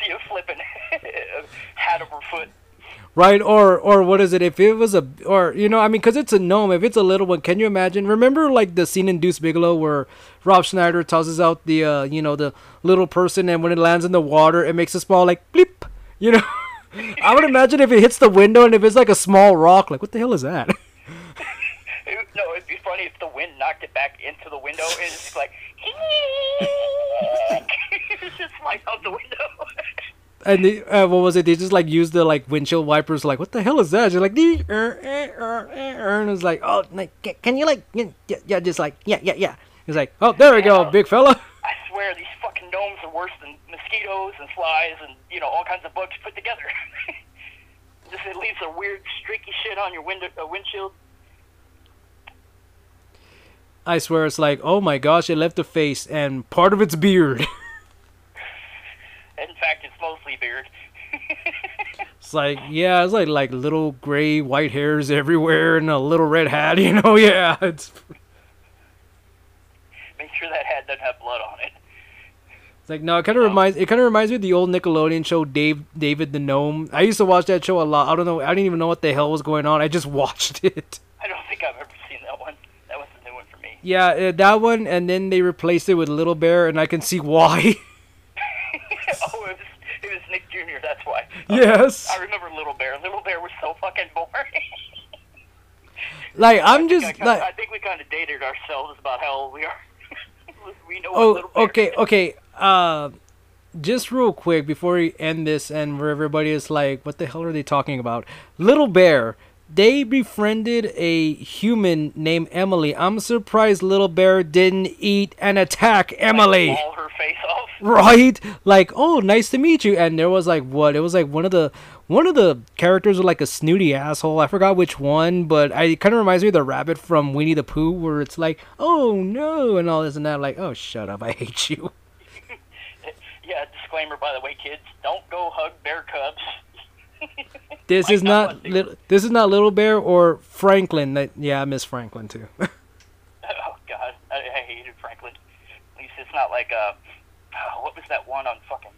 see flipping hat over foot. Right, or or what is it? If it was a, or you know, I mean, because it's a gnome. If it's a little one, can you imagine? Remember, like the scene in Deuce Bigalow where Rob Schneider tosses out the, uh, you know, the little person, and when it lands in the water, it makes a small like bleep. You know, I would imagine if it hits the window and if it's like a small rock, like what the hell is that? No, it'd be funny if the wind knocked it back into the window and it's like it's just flying out the window. And the, uh, what was it? They just like used the like windshield wipers. Like what the hell is that? You're like, "Dee, er, er, er, er," and it's like, oh, like, can you like, yeah, yeah, yeah, just like, yeah, yeah, yeah. He's like, oh, there we go, big fella. I swear these fucking gnomes are worse than mosquitoes and flies and you know all kinds of bugs put together. just it leaves a weird streaky shit on your window uh, windshield. I swear it's like, oh my gosh, it left a face and part of its beard. In fact, it's mostly beard. it's like, yeah, it's like like little gray white hairs everywhere and a little red hat, you know? Yeah, it's Make sure that hat doesn't have blood on it. it's like no, it kind of reminds it kind of reminds me of the old Nickelodeon show Dave David the Gnome. I used to watch that show a lot. I don't know, I didn't even know what the hell was going on. I just watched it. I don't think I've ever seen that one. That was a new one for me. Yeah, uh, that one, and then they replaced it with Little Bear, and I can see why. oh, it was, it was Nick Jr. That's why. yes, I remember Little Bear. Little Bear was so fucking boring. like I'm I, just kinda, like. I think we kind of dated ourselves about how old we are. we know what Oh, Little Bear okay, okay. Uh, just real quick before we end this, and where everybody is like, "What the hell are they talking about?" Little Bear. They befriended a human named Emily. I'm surprised Little Bear didn't eat and attack Emily. Maul her face off. right like oh nice to meet you and there was like what it was like one of the one of the characters was like a snooty asshole i forgot which one but i kind of reminds me of the rabbit from winnie the pooh where it's like oh no and all this and that like oh shut up i hate you Yeah, disclaimer by the way, kids, don't go hug bear cubs. This is not little this is not little bear or franklin that yeah i miss franklin too oh God, I, I hated Franklin. At least it's not like uh, oh, what was that one on fucking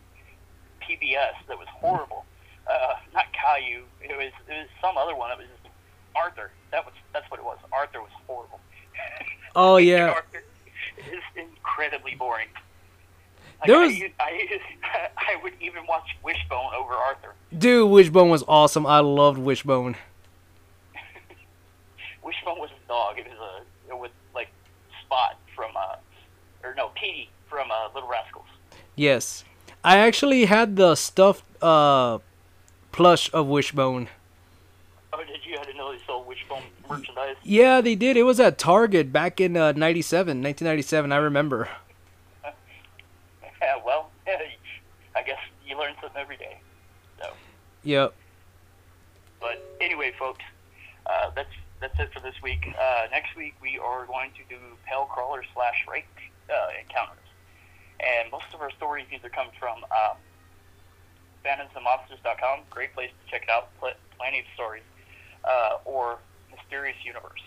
PBS that was horrible? Uh, not Caillou. It was it was some other one that was just Arthur. That was that's what it was. Arthur was horrible. oh yeah Arthur is incredibly boring. Like, There I, was- u- I, I would even watch Wishbone over Arthur. dude wishbone was awesome i loved wishbone Wishbone was a dog. It was a it was like Spot from uh, or no, Petey from uh, Little Rascals. Yes. I actually had the stuffed uh plush of Wishbone. Oh, did you? I didn't know they sold Wishbone merchandise. Yeah, they did. It was at Target back in uh, 97, 1997, I remember. Yeah, well, I guess you learn something every day. So, Yep. but anyway, folks, uh, that's that's it for this week. Uh, next week we are going to do pale crawler slash rake uh, encounters, and most of our stories either come from um, phantomsandmonsters.com, great place to check it out, pl- plenty of stories, uh, or Mysterious Universe.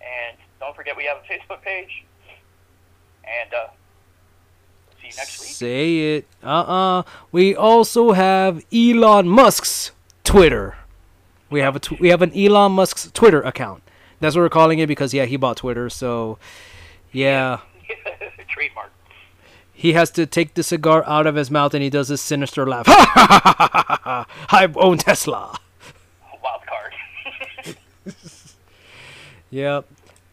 And don't forget we have a Facebook page. And uh, see you next week. Say it. Uh-uh. We also have Elon Musk's Twitter. We have a tw- we have an Elon Musk's Twitter account. That's what we're calling it because yeah, he bought Twitter. So yeah, Trademark. he has to take the cigar out of his mouth and he does this sinister laugh. Ha ha ha ha ha ha! ha. I own Tesla. Wild card. Yep.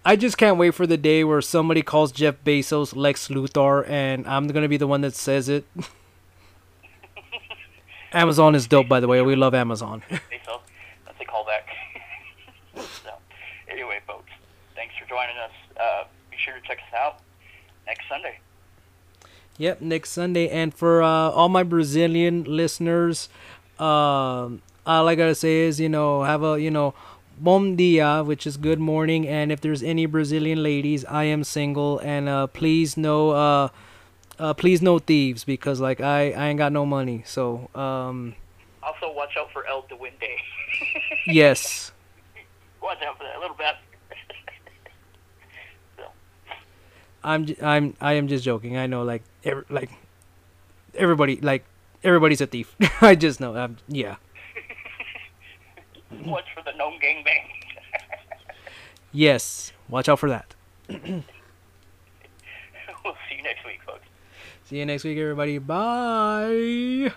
I just can't wait for the day where somebody calls Jeff Bezos Lex Luthor and I'm gonna be the one that says it. Amazon is dope, by the way. We love Amazon. So. That's a callback. so, anyway, folks, thanks for joining us. Uh, be sure to check us out next Sunday. Yep, next Sunday. And for uh, all my Brazilian listeners, um, all I gotta say is, you know, have a, you know, bom dia, which is good morning. And if there's any Brazilian ladies, I am single, and uh, please no, uh, uh, please no thieves, because like I, I ain't got no money. So, um, Also, watch out for El Duende. yes, watch out for that little so, I'm, I'm, I am just joking. I know, like, every, like, everybody, like, everybody's a thief. I just know. Um, yeah. Mm-hmm. watch for the gnome gangbang. Yes. Watch out for that. we'll see you next week, folks. See you next week, everybody. Bye.